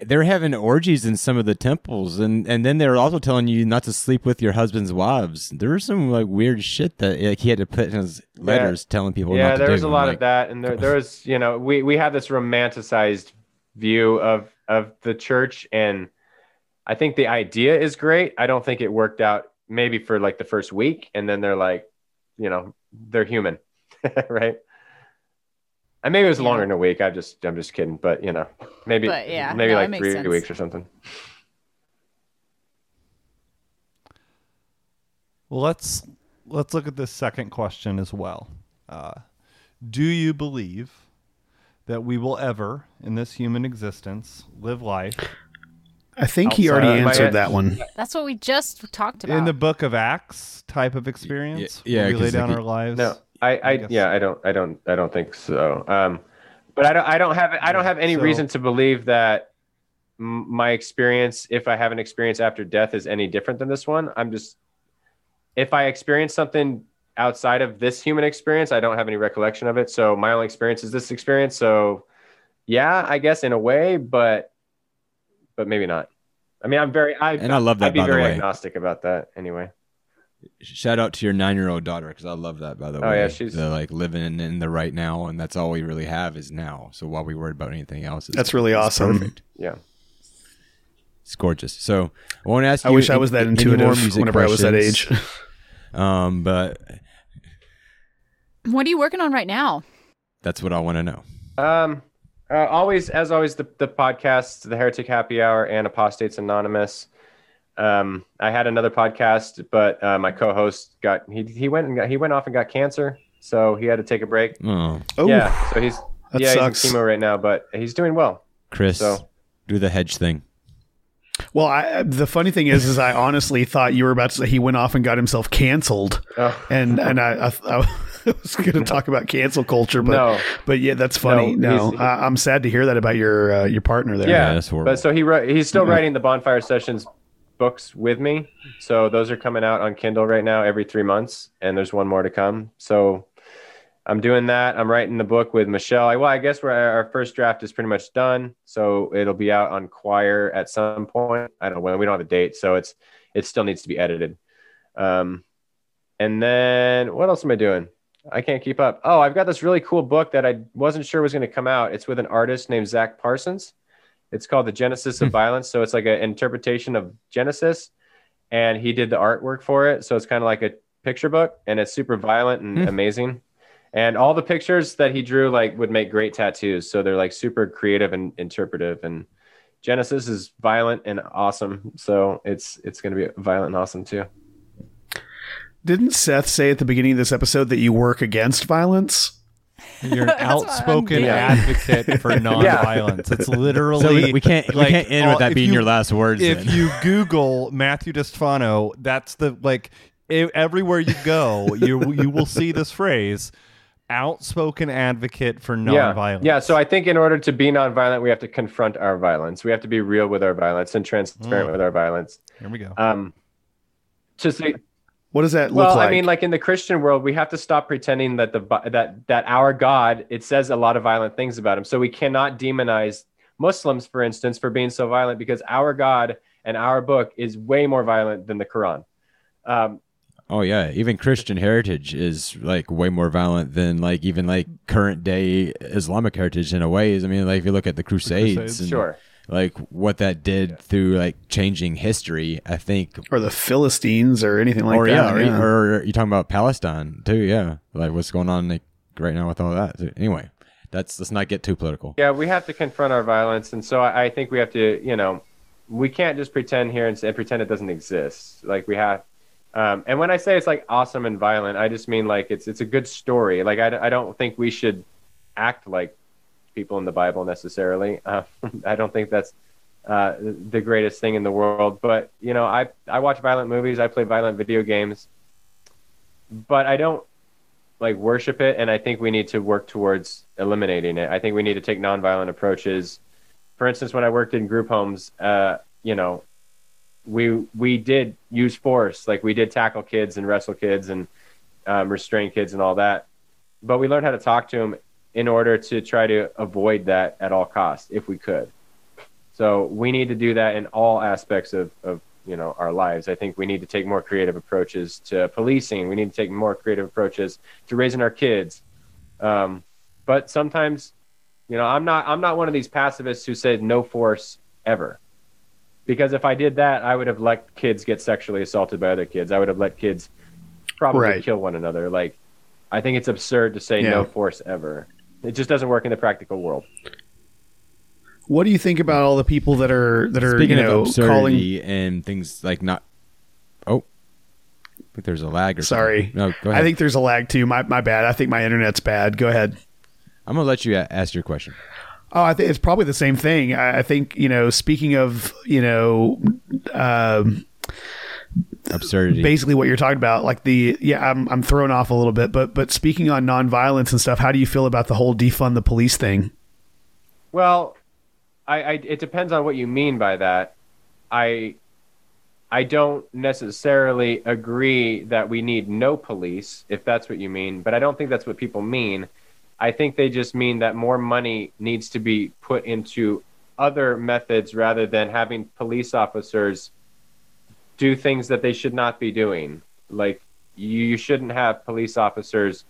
they're having orgies in some of the temples, and and then they're also telling you not to sleep with your husband's wives. There was some like weird shit that like, he had to put in his letters telling people. yeah not there do. was a I'm lot like, of that and there, there was you know we we have this romanticized view of of the church and i think the idea is great i don't think it worked out maybe for like the first week and then they're like you know they're human right and maybe it was longer than a week i just i'm just kidding but you know maybe But, yeah, maybe no, like three sense. weeks or something Well, let's let's look at this second question as well. Uh, do you believe that we will ever, in this human existence, live life I think he already answered that one. That's what we just talked about. in the Book of Acts type of experience? yeah, we lay down it- our lives. No, I, I, guess- yeah, I don't, I don't, I don't think so. Um, but I don't, I don't have, I don't have any So- reason to believe that my experience, if I have an experience after death, is any different than this one. I'm just, if I experience something outside of this human experience, I don't have any recollection of it. So my only experience is this experience. So, yeah, I guess in a way, but, but maybe not. I mean, I'm very, I, And I love that, I'd be very agnostic about that anyway. Shout out to your nine-year-old daughter because I love that. By the Oh, way, Oh yeah, she's- the, like living in, in the right now, and that's all we really have is now. So while we worried about anything else, it's, That's really it's awesome. Perfect. Yeah. It's gorgeous. So I want to ask you, I you. wish I was that intuitive music whenever I was that age. Um, but what are you working on right now? that's what I want to know. Um, uh, always, as always, the, the podcasts, the Heretic Happy Hour and Apostates Anonymous. Um, I had another podcast, but uh, my co-host got he he went and got, he went off and got cancer, so he had to take a break. Oh, Oh, yeah, so he's that yeah sucks. he's in chemo right now, but he's doing well. Chris, So- do the hedge thing. Well, I, the funny thing is, is I honestly thought you were about to say he went off and got himself canceled, Oh. and and I, I, I was going to talk about cancel culture, but No. but yeah, that's funny. No, No, he's- I, I'm sad to hear that about your uh, your partner there. Yeah, that's horrible. But so he wrote, he's still Mhm. writing the Bonfire Sessions books with me. So those are coming out on Kindle right now every three months, and there's one more to come. So I'm doing that. I'm writing the book with Michelle. I, well, I guess our first draft is pretty much done, so it'll be out on Quoir at some point. I don't know when. We don't have a date, so it's it still needs to be edited. Um, and then what else am I doing? I can't keep up. Oh, I've got this really cool book that I wasn't sure was going to come out. It's with an artist named Zach Parsons. It's called The Genesis of Violence. So it's like an interpretation of Genesis, and he did the artwork for it. So it's kind of like a picture book, and it's super violent and Hmm. amazing. And all the pictures that he drew like would make great tattoos. So they're like super creative and interpretive. And Genesis is violent and awesome. So it's it's going to be violent and awesome too. Didn't Seth say at the beginning of this episode that you work against violence? You're an That's what I'm outspoken advocate for nonviolence. It's literally So we, we can't we can't end with that being you- your last words. If then. you Google Matthew Distefano, that's the like everywhere you go, you you will see this phrase. outspoken advocate for Yeah. nonviolence. Yeah. So I think in order to be nonviolent, we have to confront our violence. We have to be real with our violence and transparent Mm. with our violence. Here we go. Um, to say, What does that well, look like? Well, I mean, like in the Christian world, we have to stop pretending that the vi- that that our God it says a lot of violent things about him. So we cannot demonize Muslims, for instance, for being so violent because our God and our book is way more violent than the Quran. Um, Oh yeah, even Christian heritage is like way more violent than like even like current day Islamic heritage in a ways. I mean, like if you look at the Crusades, Crusades. and, Sure. Like what that did through like changing history. I think, or the Philistines or anything like or that. yeah, or, yeah. or you talking about Palestine too? Yeah, like what's going on like right now with all that. too. Anyway, that's let's not get too political. Yeah, we have to confront our violence, and so I, I think we have to, you know, we can't just pretend here and, say, pretend it doesn't exist. Like we have, um, and when I say it's like awesome and violent, I just mean like it's it's a good story. Like I, I don't think we should act like people in the Bible necessarily. Uh, I don't think that's uh, the greatest thing in the world. But you know, I I watch violent movies, I play violent video games, but I don't like worship it and i think we need to work towards eliminating it i think we need to take nonviolent approaches for instance when i worked in group homes uh, you know we we did use force like we did tackle kids and wrestle kids and um, restrain kids and all that but we learned how to talk to them in order to try to avoid that at all costs if we could so we need to do that in all aspects of, of you know our lives. I think we need to take more creative approaches to policing. We need to take more creative approaches to raising our kids. Um, but sometimes, you know, I'm not I'm not one of these pacifists who said no force ever. Because if I did that, I would have let kids get sexually assaulted by other kids. I would have let kids probably Right. kill one another. Like, I think it's absurd to say Yeah. no force ever. It just doesn't work in the practical world. what do you think about all the people that are that are Speaking you know of calling? and things like not. Oh, I think there's a lag or Sorry, something. No, go ahead. I think there's a lag too. My my bad. I think my internet's bad. Go ahead. I'm gonna let you a- ask your question. Oh, I think it's probably the same thing. I, I think you know. Speaking of you know, um, Absurdity. basically what you're talking about, like the yeah, I'm I'm thrown off a little bit. But but speaking on nonviolence and stuff, how do you feel about the whole defund the police thing? Well, I, I it depends on what you mean by that. I I don't necessarily agree that we need no police, if that's what you mean, but I don't think that's what people mean. I think they just mean that more money needs to be put into other methods rather than having police officers do things that they should not be doing. Like you, you shouldn't have police officers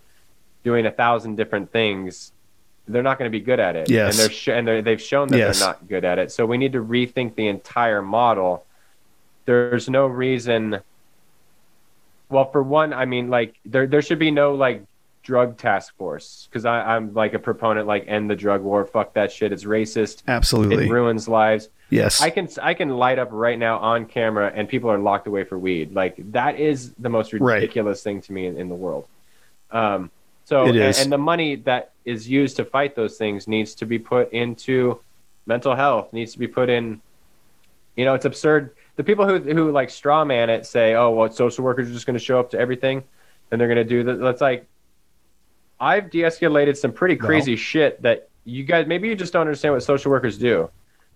doing a thousand different things. They're not going to be good at it. Yes. And they're sh- and they're, they've shown that Yes. they're not good at it. So we need to rethink the entire model. There's no reason. Well, for one, I mean, like there there should be no like drug task force because I'm like a proponent like end the drug war. Fuck that shit. It's racist. Absolutely. It ruins lives. Yes. I can I can light up right now on camera and people are locked away for weed. Like that is the most Right. ridiculous thing to me in, in the world. Um, so and, and the money that is used to fight those things needs to be put into mental health. Needs to be put in. You know, it's absurd. The people who who like straw man it say, "Oh, well, social workers are just going to show up to everything, and they're going to do that." That's like, I've de-escalated some pretty crazy shit that you guys maybe you just don't understand what social workers do.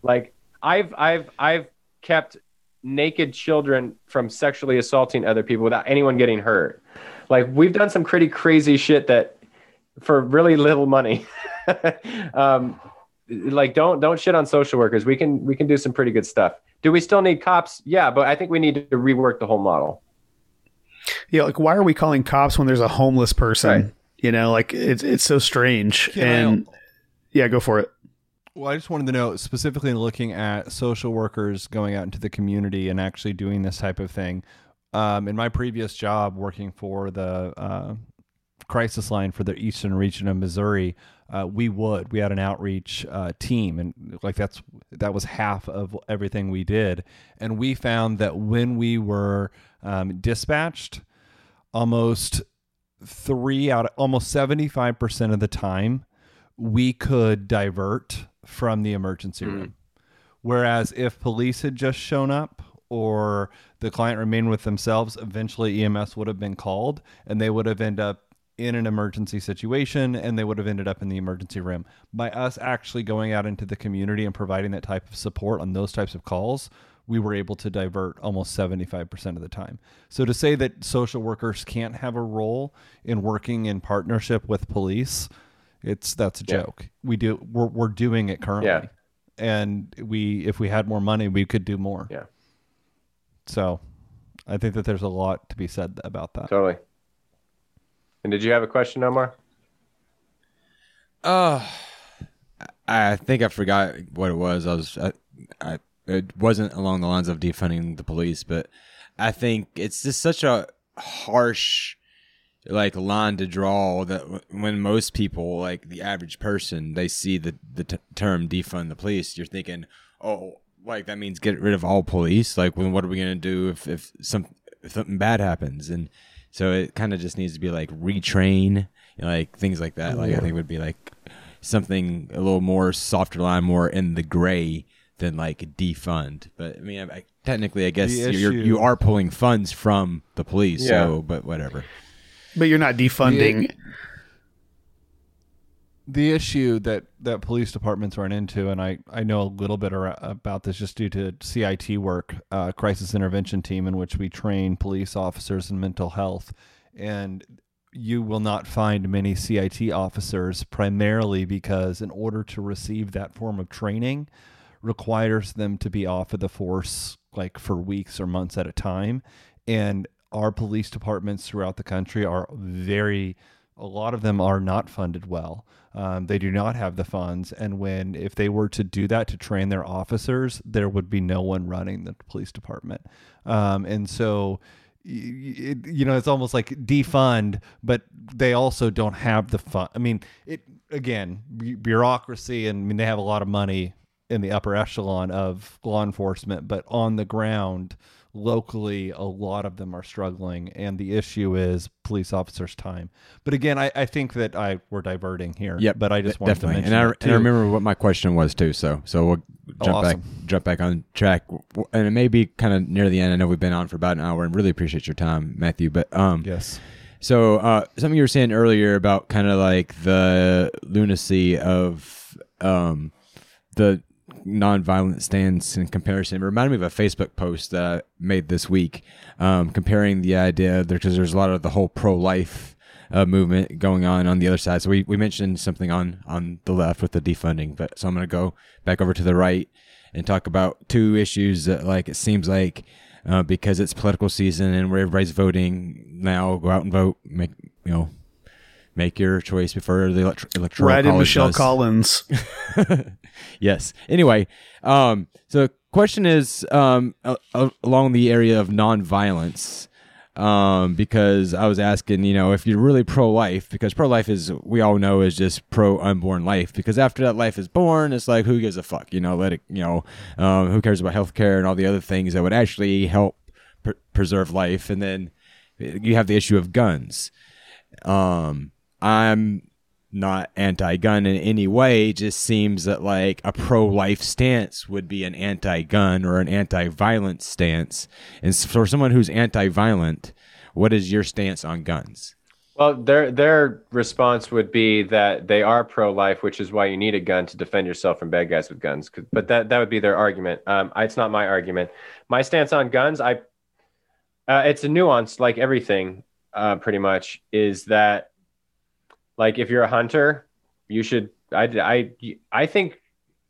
Like I've I've I've kept naked children from sexually assaulting other people without anyone getting hurt. Like we've done some pretty crazy shit that for really little money. um, like don't don't shit on social workers. We can we can do some pretty good stuff. Do we still need cops? Yeah, but I think we need to rework the whole model. Yeah, like why are we calling cops when there's a homeless person? Right. You know, like it's it's so strange. Can I- and yeah, go for it. Well, I just wanted to know specifically looking at social workers going out into the community and actually doing this type of thing. Um, in my previous job, working for the uh, crisis line for the eastern region of Missouri, uh, we would we had an outreach uh, team, and like that's that was half of everything we did. And we found that when we were um, dispatched, almost three out of almost seventy five percent of the time we could divert from the emergency hmm. room. Whereas if police had just shown up or the client remained with themselves, eventually EMS would have been called and they would have ended up in an emergency situation and they would have ended up in the emergency room. By us actually going out into the community and providing that type of support on those types of calls, we were able to divert almost 75% of the time. So to say that social workers can't have a role in working in partnership with police, it's that's a Yeah. joke. We do we're we're doing it currently. Yeah. And we if we had more money, we could do more. Yeah. So I think that there's a lot to be said about that. Totally. And did you have a question, Omar? Uh, I think I forgot what it was. I was, I, I, it wasn't along the lines of defunding the police, but I think it's just such a harsh, like line to draw that when most people, like the average person, they see the the t- term defund the police, you're thinking, oh, like that means get rid of all police. Like, when what are we gonna do if if some if something bad happens? And so it kind of just needs to be like retrain, like things like that. Like I think would be like something a little more softer line, more in the gray than like defund. But I mean, I, I, technically, I guess you're, you are pulling funds from the police. Yeah. So, but whatever. But you're not defunding. the issue that that police departments run into, and I I know a little bit about this just due to CIT work, uh, crisis intervention team, in which we train police officers in mental health, and you will not find many CIT officers primarily because in order to receive that form of training requires them to be off of the force like for weeks or months at a time and our police departments throughout the country are very a lot of them are not funded well. Um, they do not have the funds. And when if they were to do that to train their officers there would be no one running the police department. Um, and so it, you know it's almost like defund but they also don't have the fund i mean it again bu- bureaucracy and i mean they have a lot of money in the upper echelon of law enforcement but on the ground locally a lot of them are struggling and the issue is police officers time but again i, I think that i we're diverting here yeah but i just wanted definitely. to mention and I, and I remember what my question was too. So so we'll Oh, jump awesome. back jump back on track, and it may be kind of near the end. I know we've been on for about an hour, and really appreciate your time, Matthew. But um, yes So uh, something you were saying earlier about kind of like the lunacy of um, the nonviolent stance in comparison. It reminded me of a Facebook post that I made this week, um, comparing the idea there because there's a lot of the whole pro-life uh, movement going on on the other side. So we, we mentioned something on on the left with the defunding, but so I'm going to go back over to the right and talk about two issues that like it seems like uh, because it's political season and where everybody's voting now, go out and vote, make you know. Make your choice before the elect- electoral Right in Michelle does. Collins. yes. Anyway, um, so the question is um, a- a- along the area of nonviolence, um, because I was asking, you know, if you're really pro-life, because pro-life is we all know is just pro-unborn life, because after that life is born, it's like who gives a fuck, you know, let it, you know, um, who cares about healthcare and all the other things that would actually help pr- preserve life, and then you have the issue of guns. Um, I'm not anti-gun in any way. It just seems that like a pro-life stance would be an anti-gun or an anti-violence stance. And for someone who's anti-violent, what is your stance on guns? Well, their their response would be that they are pro-life, which is why you need a gun to defend yourself from bad guys with guns But that that would be their argument. Um, it's not my argument. My stance on guns, I uh, it's a nuance, like everything, uh, pretty much, is that like if you're a hunter, you should. I I I think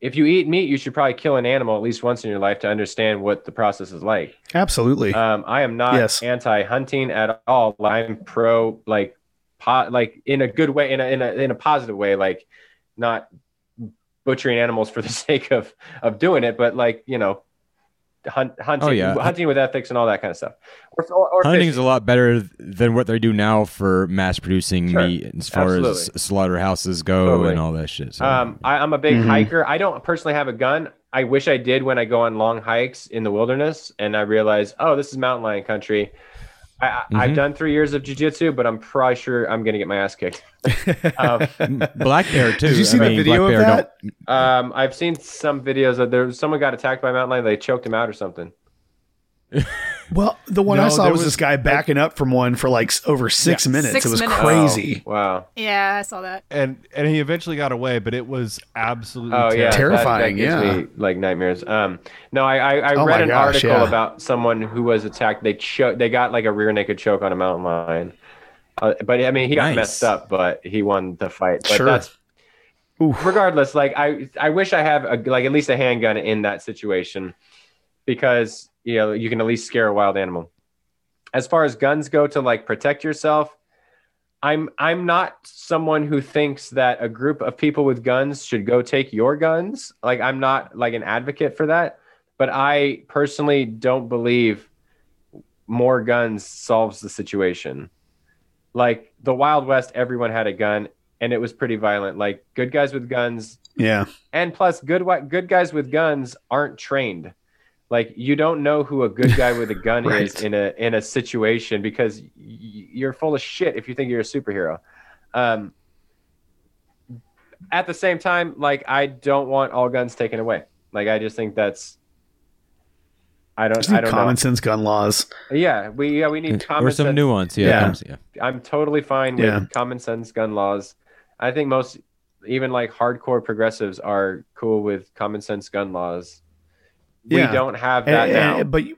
if you eat meat, you should probably kill an animal at least once in your life to understand what the process is like. Absolutely. Um, I am not Yes. anti-hunting at all. I'm pro, like, po- like in a good way, in a in a in a positive way, like not butchering animals for the sake of of doing it, but like you know, hunt, hunting, Oh, yeah. hunting with ethics and all that kind of stuff. Or, or, or Hunting fishing. is a lot better than what they do now for mass producing Sure. meat as far as slaughterhouses go Totally. and all that shit. So. Um, I, I'm a big Mhm. hiker. I don't personally have a gun. I wish I did when I go on long hikes in the wilderness, and I realize, oh, this is mountain lion country. I, I, I've done three years of jujitsu, but I'm probably sure I'm gonna get my ass kicked. um, Black bear too. Did you see I the mean, video black of that? Um, I've seen some videos of there. Someone got attacked by a mountain lion. They choked him out or something. Well, the one No, I saw was, was- this guy backing up from one for like over six Yeah. minutes. Six it was minutes. crazy. Wow. Yeah, I saw that. and and he eventually got away, but it was absolutely Oh yeah, terrible. that- Terrifying, That, gives yeah. me like nightmares. Um, no, I I, I Oh read an gosh, article yeah. about someone who was attacked. They cho- they got like a rear naked choke on a mountain lion. Uh, but I mean, he got Nice. messed up, but he won the fight. But Sure. that's Oof. regardless. Like I I wish I have a, like at least a handgun in that situation because you know you can at least scare a wild animal. As far as guns go to like protect yourself, I'm I'm not someone who thinks that a group of people with guns should go take your guns. Like I'm not like an advocate for that, but I personally don't believe more guns solves the situation. Like the Wild West, everyone had a gun and it was pretty violent. Like good guys with guns Yeah. and plus good good guys with guns aren't trained like you don't know who a good guy with a gun Right. is in a in a situation because y- y- you're full of shit if you think you're a superhero um at the same time like i don't want all guns taken away like i just think that's i don't Just i don't common know sense gun laws. yeah we yeah we need common sense. or some sense. nuance. Yeah. Yeah. comes- yeah. I'm totally fine with Yeah. common sense gun laws. I think most, even like hardcore progressives, are cool with common sense gun laws. We Yeah. don't have that And- now. and- but you-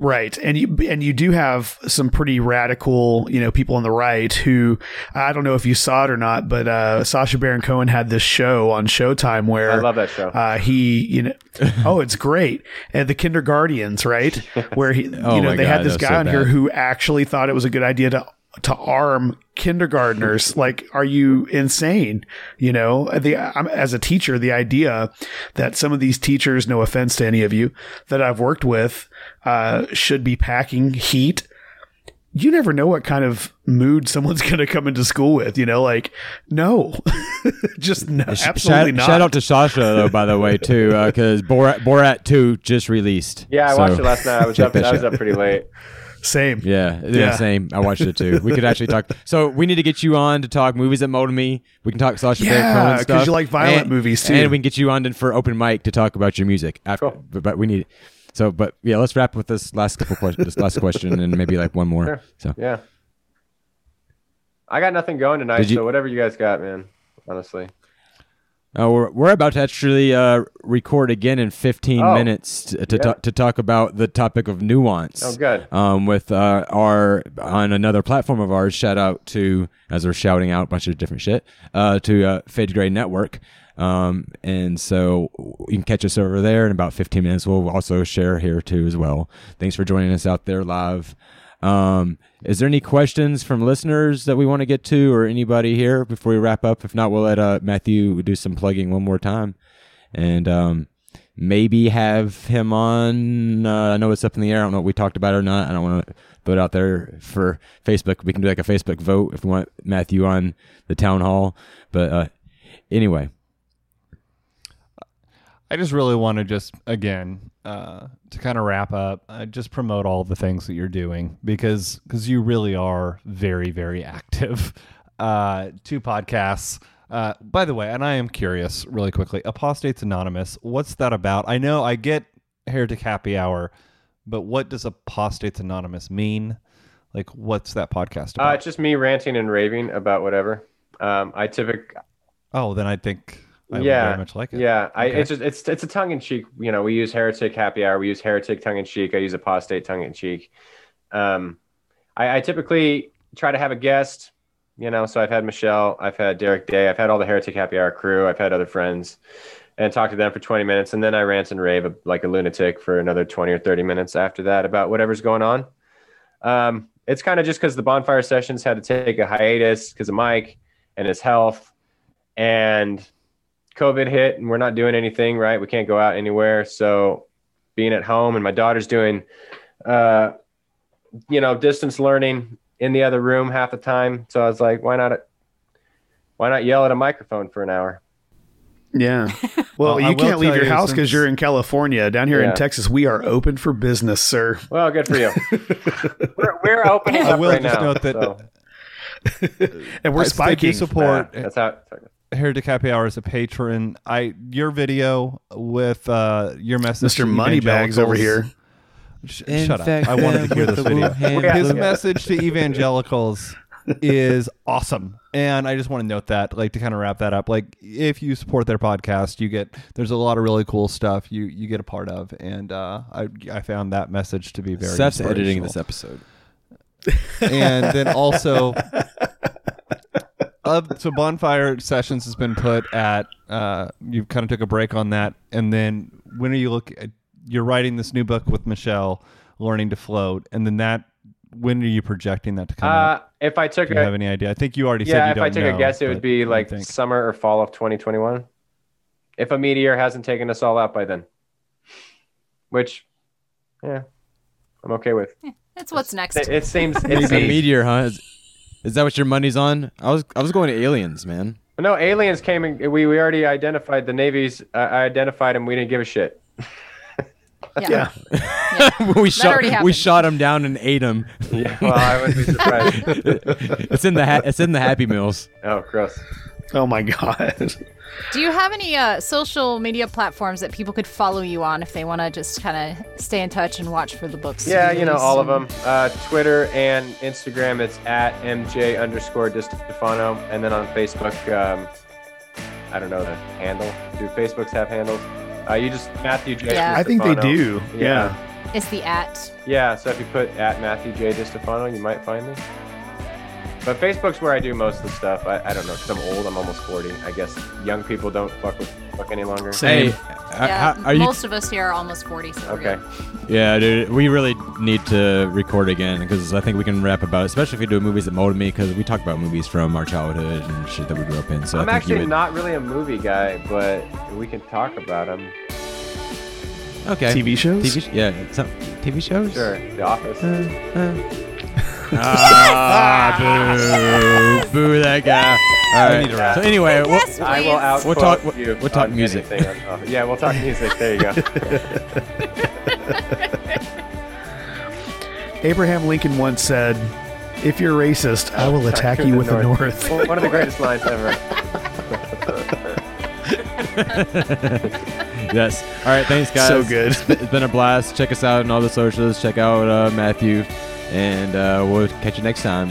right, and you and you do have some pretty radical, you know, people on the right who I don't know if you saw it or not, but uh, Sacha Baron Cohen had this show on Showtime where I love that show. Uh, he, you know, oh, it's great. And the kindergartens, right? Where he, Oh you know, they God, had this guy so on here who actually thought it was a good idea to to arm kindergartners. like, are you insane? You know, the I'm, as a teacher, the idea that some of these teachers, no offense to any of you that I've worked with, uh, should be packing heat. You never know what kind of mood someone's going to come into school with. You know, like no, just no, absolutely shout, not. shout out to Sacha though, by the way, too, because Borat Borat Two just released. yeah, I So, watched it last night. I was up. I was up pretty late. Same. Yeah, yeah, Yeah. same. I watched it too. We could actually talk. So we need to get you on to talk movies that molded me. We can talk Sacha Baron Yeah, Cohen 'cause stuff. you like violent And- movies, too. And we can get you on to- for open mic to talk about your music. After, Cool. but, but we need. So, but yeah, let's wrap with this last couple questions. This last question, and maybe like one more. Sure. So Yeah. I got nothing going tonight, you- so whatever you guys got, man. Honestly. Uh, we're, we're about to actually uh, record again in 15 Oh, minutes to to, yeah. ta- to talk about the topic of nuance. Oh, good. Um, with uh, our on another platform of ours. Shout out to as we're shouting out a bunch of different shit uh, to uh, Fade to Gray Network. Um, and so you can catch us over there in about 15 minutes. We'll also share here too as well. Thanks for joining us out there live. Um, is there any questions from listeners that we want to get to or anybody here before we wrap up? If not, we'll let uh, Matthew do some plugging one more time and um, maybe have him on. Uh, I know it's up in the air. I don't know if we talked about or not. I don't want to it out there for Facebook. We can do like a Facebook vote if we want Matthew on the town hall. But uh, anyway, I just really want to just again uh, to kind of wrap up, uh, just promote all the things that you're doing because because you really are very very active. Uh, two podcasts. Uh, by the way, and I am curious, really quickly, Apostates Anonymous. What's that about? I know I get Heretic Happy Hour, but what does Apostates Anonymous mean? Like, what's that podcast Uh, it's just me ranting and raving about whatever. Um, I typically oh, then I think I yeah, very much like it. Yeah, I, it's just it's it's a tongue in cheek. You know, we use heretic happy hour. We use heretic tongue in cheek. I use apostate tongue in cheek. Um, I, I typically try to have a guest. You know, so I've had Michelle, I've had Derek Day, I've had all the heretic happy hour crew, I've had other friends, and talk to them for 20 minutes, and then I rant and rave like a lunatic for another 20 or 30 minutes after that about whatever's going on. Um, it's kind of just because the bonfire sessions had to take a hiatus because of Mike and his health, and COVID hit and we're not doing anything, right? We can't go out anywhere. So being at home and my daughter's doing, uh, you know, distance learning in the other room half the time. So I was like, why not, why not yell at a microphone for an hour? Yeah. Well, Well, you will can't leave your you house because you're in California. Down here Yeah. in Texas, we are open for business, sir. Well, good for you. we're, we're opening I up will right just now. note that- so And we're I spiking. support that's how. sorry. Heretic Happy Hour as a patron. I your video with uh, your message, Mr. Moneybags over here. Sh- shut up! I wanted to hear this video. His message to evangelicals is awesome, and I just want to note that, like, to kind of wrap that up. Like, if you support their podcast, you get there's a lot of really cool stuff you you get a part of, and uh, I I found that message to be very. Steph's editing this episode. and then also uh, so bonfire sessions has been put at uh you kind of took a break on that and then when are you look at, you're writing this new book with michelle learning to float and then that when are you projecting that to come Uh, out if I took do you a have any idea i think you already said yeah, you if don't I took know, a guess, it would be what do you like think? summer or fall of 2021. If a meteor hasn't taken us all out by then, which, yeah, I'm okay with. That's what's next. It, it seems It's a meteor, huh? Is, is that what your money's on? I was I was going to aliens, man. no aliens came and we we already identified the navies. Uh, I identified them. We didn't give a shit. Yeah. we shot we shot him down and ate him. Yeah, well, I wouldn't be surprised. it's in the ha- it's in the Happy Meals. oh, gross. Oh my god. Do you have any uh, social media platforms that people could follow you on if they want to just kind of stay in touch and watch for the books? Yeah, be you know all of them. Uh, Twitter and Instagram, it's at mj underscore Distefano, and then on Facebook, um, I don't know the handle. Do Facebooks have handles? Uh, you just Matthew J. Yeah. I think they Distefano. do. Yeah. It's the at. Yeah, so if you put at Matthew J. Distefano, you might find me. But Facebook's where I do most of the stuff. I, I don't know, because I'm old. I'm almost 40. I guess young people don't fuck with fuck any longer. Hey, uh, Yeah, how- are you? most of us here are almost 40. So Okay. Yeah, dude, we really need to record again because I think we can rap about, it, especially if we do movies that molded me, because we talk about movies from our childhood and shit that we grew up in. So I'm I think actually would, not really a movie guy, but we can talk about them. okay. TV shows? TV, sh- yeah, some TV shows. Sure, The Office. Ah, boo, boo that guy. All right. need to wrap. So anyway, we'll, Yes, I will please. out. We'll talk- we'll- we'll talk music. yeah, we'll talk music. There you go. Abraham Lincoln once said, "If you're racist, I will attack you with the north." Well, One of the greatest lines ever. yes. All right. Thanks, guys. So good. It's been- it's been a blast. Check us out on all the socials. Check out uh, Matthew, and uh, we'll catch you next time.